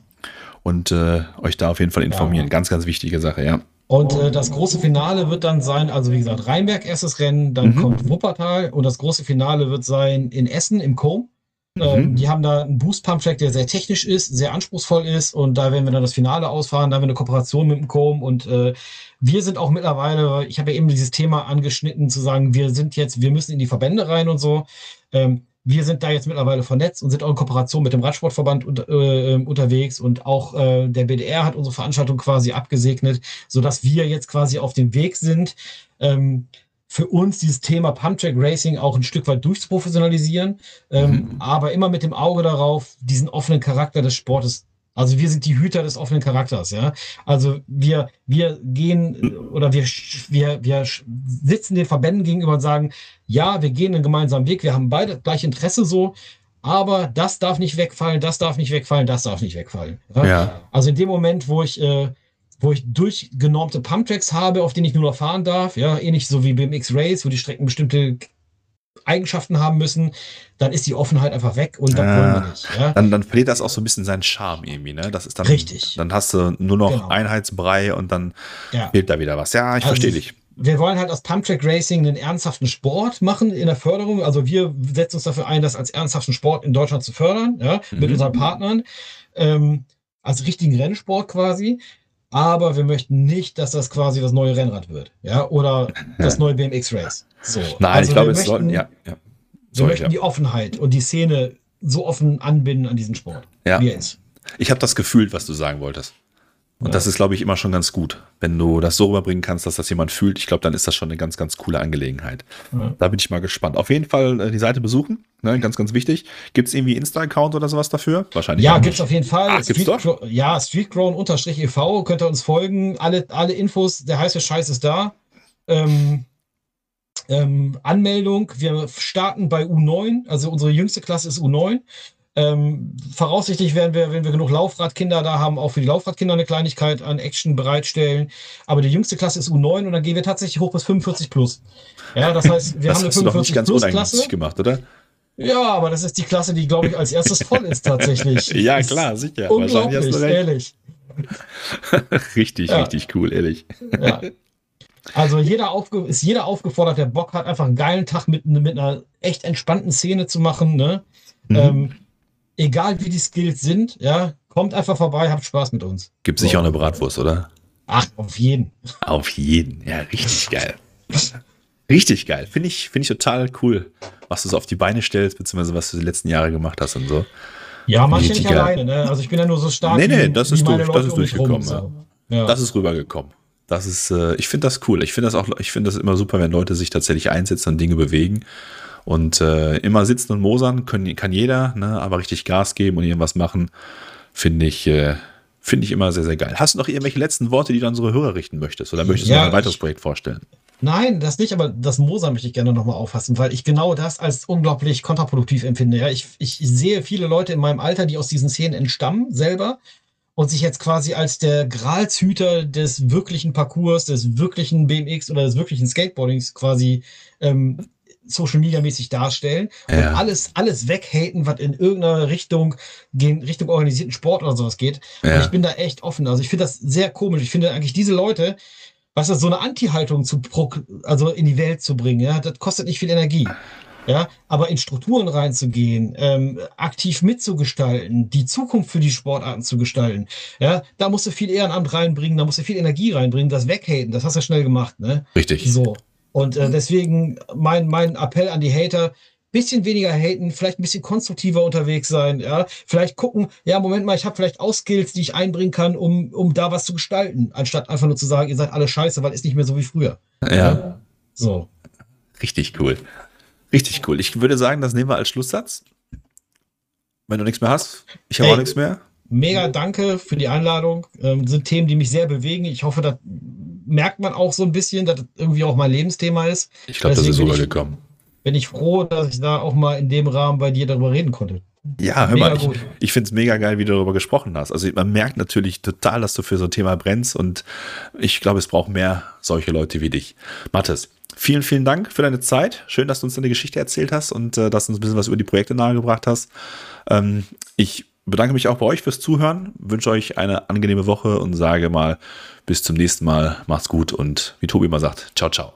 A: und äh, euch da auf jeden Fall informieren. Ja. Ganz, ganz wichtige Sache, ja.
B: Und äh, das große Finale wird dann sein, also wie gesagt, Rheinberg erstes Rennen, dann mhm. kommt Wuppertal und das große Finale wird sein in Essen im Com. Ähm, mhm. die haben da einen Boost-Pump-Track, der sehr technisch ist, sehr anspruchsvoll ist. Und da werden wir dann das Finale ausfahren, da haben wir eine Kooperation mit dem Com und äh, wir sind auch mittlerweile, ich habe ja eben dieses Thema angeschnitten, zu sagen, wir sind jetzt, wir müssen in die Verbände rein und so. Ähm, wir sind da jetzt mittlerweile vernetzt und sind auch in Kooperation mit dem Radsportverband und, äh, unterwegs. Und auch äh, der BDR hat unsere Veranstaltung quasi abgesegnet, sodass wir jetzt quasi auf dem Weg sind, ähm, für uns dieses Thema Pumptrack Racing auch ein Stück weit durchzuprofessionalisieren, ähm, mhm. aber immer mit dem Auge darauf, diesen offenen Charakter des Sportes also wir sind die Hüter des offenen Charakters, ja. Also wir, wir gehen oder wir, wir, wir sitzen den Verbänden gegenüber und sagen, ja, wir gehen einen gemeinsamen Weg, wir haben beide gleich Interesse so, aber das darf nicht wegfallen, das darf nicht wegfallen, das darf nicht wegfallen. Ja? ja. Also in dem Moment, wo ich, äh, wo ich durchgenormte Pumptracks habe, auf denen ich nur noch fahren darf, ja, ähnlich so wie BMX Race, wo die Strecken bestimmte Eigenschaften haben müssen, dann ist die Offenheit einfach weg und dann ja, wollen wir nicht. Ja?
A: Dann, dann verliert das auch so ein bisschen seinen Charme irgendwie, ne? Das ist dann,
B: Richtig.
A: Dann hast du nur noch genau. Einheitsbrei und dann ja. fehlt da wieder was. Ja, ich also verstehe dich.
B: Wir wollen halt aus Pumptrack Racing einen ernsthaften Sport machen in der Förderung. Also wir setzen uns dafür ein, das als ernsthaften Sport in Deutschland zu fördern, ja, mhm. mit unseren Partnern. Ähm, als richtigen Rennsport quasi aber wir möchten nicht, dass das quasi das neue Rennrad wird, ja, oder das neue BMX Race. So.
A: Nein, also ich glaube, es sollten, ja, ja.
B: wir möchten ja. die Offenheit und die Szene so offen anbinden an diesen Sport,
A: ja. wie er ist. Ich habe das gefühlt, was du sagen wolltest. Und ja. das ist, glaube ich, immer schon ganz gut. Wenn du das so rüberbringen kannst, dass das jemand fühlt, ich glaube, dann ist das schon eine ganz, ganz coole Angelegenheit. Ja. Da bin ich mal gespannt. Auf jeden Fall äh, die Seite besuchen, ne? ganz, ganz wichtig. Gibt es irgendwie Insta-Account oder sowas dafür?
B: Wahrscheinlich. Ja, gibt es auf jeden Fall. Ah, Street, gibt's doch? Ja, streetgrown-ev, könnt ihr uns folgen. Alle, alle Infos, der heiße Scheiß ist da. Ähm, ähm, Anmeldung, wir starten bei U9, also unsere jüngste Klasse ist U9. Ähm, voraussichtlich werden wir, wenn wir genug Laufradkinder da haben, auch für die Laufradkinder eine Kleinigkeit an Action bereitstellen. Aber die jüngste Klasse ist U9 und dann gehen wir tatsächlich hoch bis 45 plus. Ja, das heißt, wir das haben eine 45
A: ganz plus Klasse gemacht, oder?
B: Ja, aber das ist die Klasse, die, glaube ich, als erstes voll ist tatsächlich. [laughs]
A: ja, klar, sicher.
B: Unglaublich, ehrlich. [laughs]
A: richtig, ja. richtig cool, ehrlich. Ja.
B: Also jeder ist jeder aufgefordert, der Bock hat, einfach einen geilen Tag mit, mit einer echt entspannten Szene zu machen. Ne? Mhm. Ähm, egal wie die Skills sind, ja, kommt einfach vorbei, habt Spaß mit uns.
A: Gibt sicher auch eine Bratwurst, oder?
B: Ach, auf jeden.
A: Auf jeden. Ja, richtig geil. richtig geil. Finde ich, find ich total cool, was du so auf die Beine stellst, beziehungsweise was du die letzten Jahre gemacht hast und so.
B: Ja, manche nicht geil. alleine, ne? Also ich bin ja nur so stark.
A: Nee, nee, das ist, durch, das ist durchgekommen. So. Ja. Das ist rübergekommen. Das ist, äh, ich finde das cool. Ich finde das auch, ich finde das immer super, wenn Leute sich tatsächlich einsetzen und Dinge bewegen. Und äh, immer sitzen und mosern können, kann jeder, ne? aber richtig Gas geben und irgendwas machen, finde ich, äh, finde ich immer sehr, sehr geil. Hast du noch irgendwelche letzten Worte, die du an unsere Hörer richten möchtest? Oder möchtest ja, du noch ein weiteres Projekt vorstellen?
B: Nein, das nicht, aber das Moser möchte ich gerne nochmal auffassen, weil ich genau das als unglaublich kontraproduktiv empfinde. Ja, ich, ich sehe viele Leute in meinem Alter, die aus diesen Szenen entstammen, selber und sich jetzt quasi als der Gralshüter des wirklichen Parcours, des wirklichen BMX oder des wirklichen Skateboardings quasi ähm, Social Media mäßig darstellen und ja. alles, alles weghaten, was in irgendeiner Richtung gehen, Richtung organisierten Sport oder sowas geht. Ja. Und ich bin da echt offen. Also ich finde das sehr komisch. Ich finde eigentlich diese Leute, was ist so eine Anti-Haltung zu, also in die Welt zu bringen, ja, das kostet nicht viel Energie. Ja, aber in Strukturen reinzugehen, ähm, aktiv mitzugestalten, die Zukunft für die Sportarten zu gestalten, ja, da musst du viel Ehrenamt reinbringen, da musst du viel Energie reinbringen, das weghaten, das hast du schnell gemacht, ne?
A: Richtig.
B: So. Und äh, deswegen mein, mein Appell an die Hater, bisschen weniger haten, vielleicht ein bisschen konstruktiver unterwegs sein, ja, vielleicht gucken, ja, Moment mal, ich habe vielleicht auch Skills, die ich einbringen kann, um, um da was zu gestalten, anstatt einfach nur zu sagen, ihr seid alle scheiße, weil es nicht mehr so wie früher.
A: Ja. ja. So. Richtig cool. Richtig cool. Ich würde sagen, das nehmen wir als Schlusssatz. Wenn du nichts mehr hast, ich habe auch nichts mehr.
B: Mega danke für die Einladung. Ähm, sind Themen, die mich sehr bewegen. Ich hoffe, dass merkt man auch so ein bisschen, dass das irgendwie auch mein Lebensthema ist.
A: Ich glaube, das ist rübergekommen.
B: Bin ich froh, dass ich da auch mal in dem Rahmen bei dir darüber reden konnte.
A: Ja, hör mega mal, ich, ich finde es mega geil, wie du darüber gesprochen hast. Also man merkt natürlich total, dass du für so ein Thema brennst und ich glaube, es braucht mehr solche Leute wie dich. Mathis, vielen, vielen Dank für deine Zeit. Schön, dass du uns deine Geschichte erzählt hast und äh, dass du uns ein bisschen was über die Projekte nahegebracht hast. Ähm, ich bedanke mich auch bei euch fürs Zuhören, wünsche euch eine angenehme Woche und sage mal bis zum nächsten Mal. Macht's gut und wie Tobi immer sagt, ciao, ciao.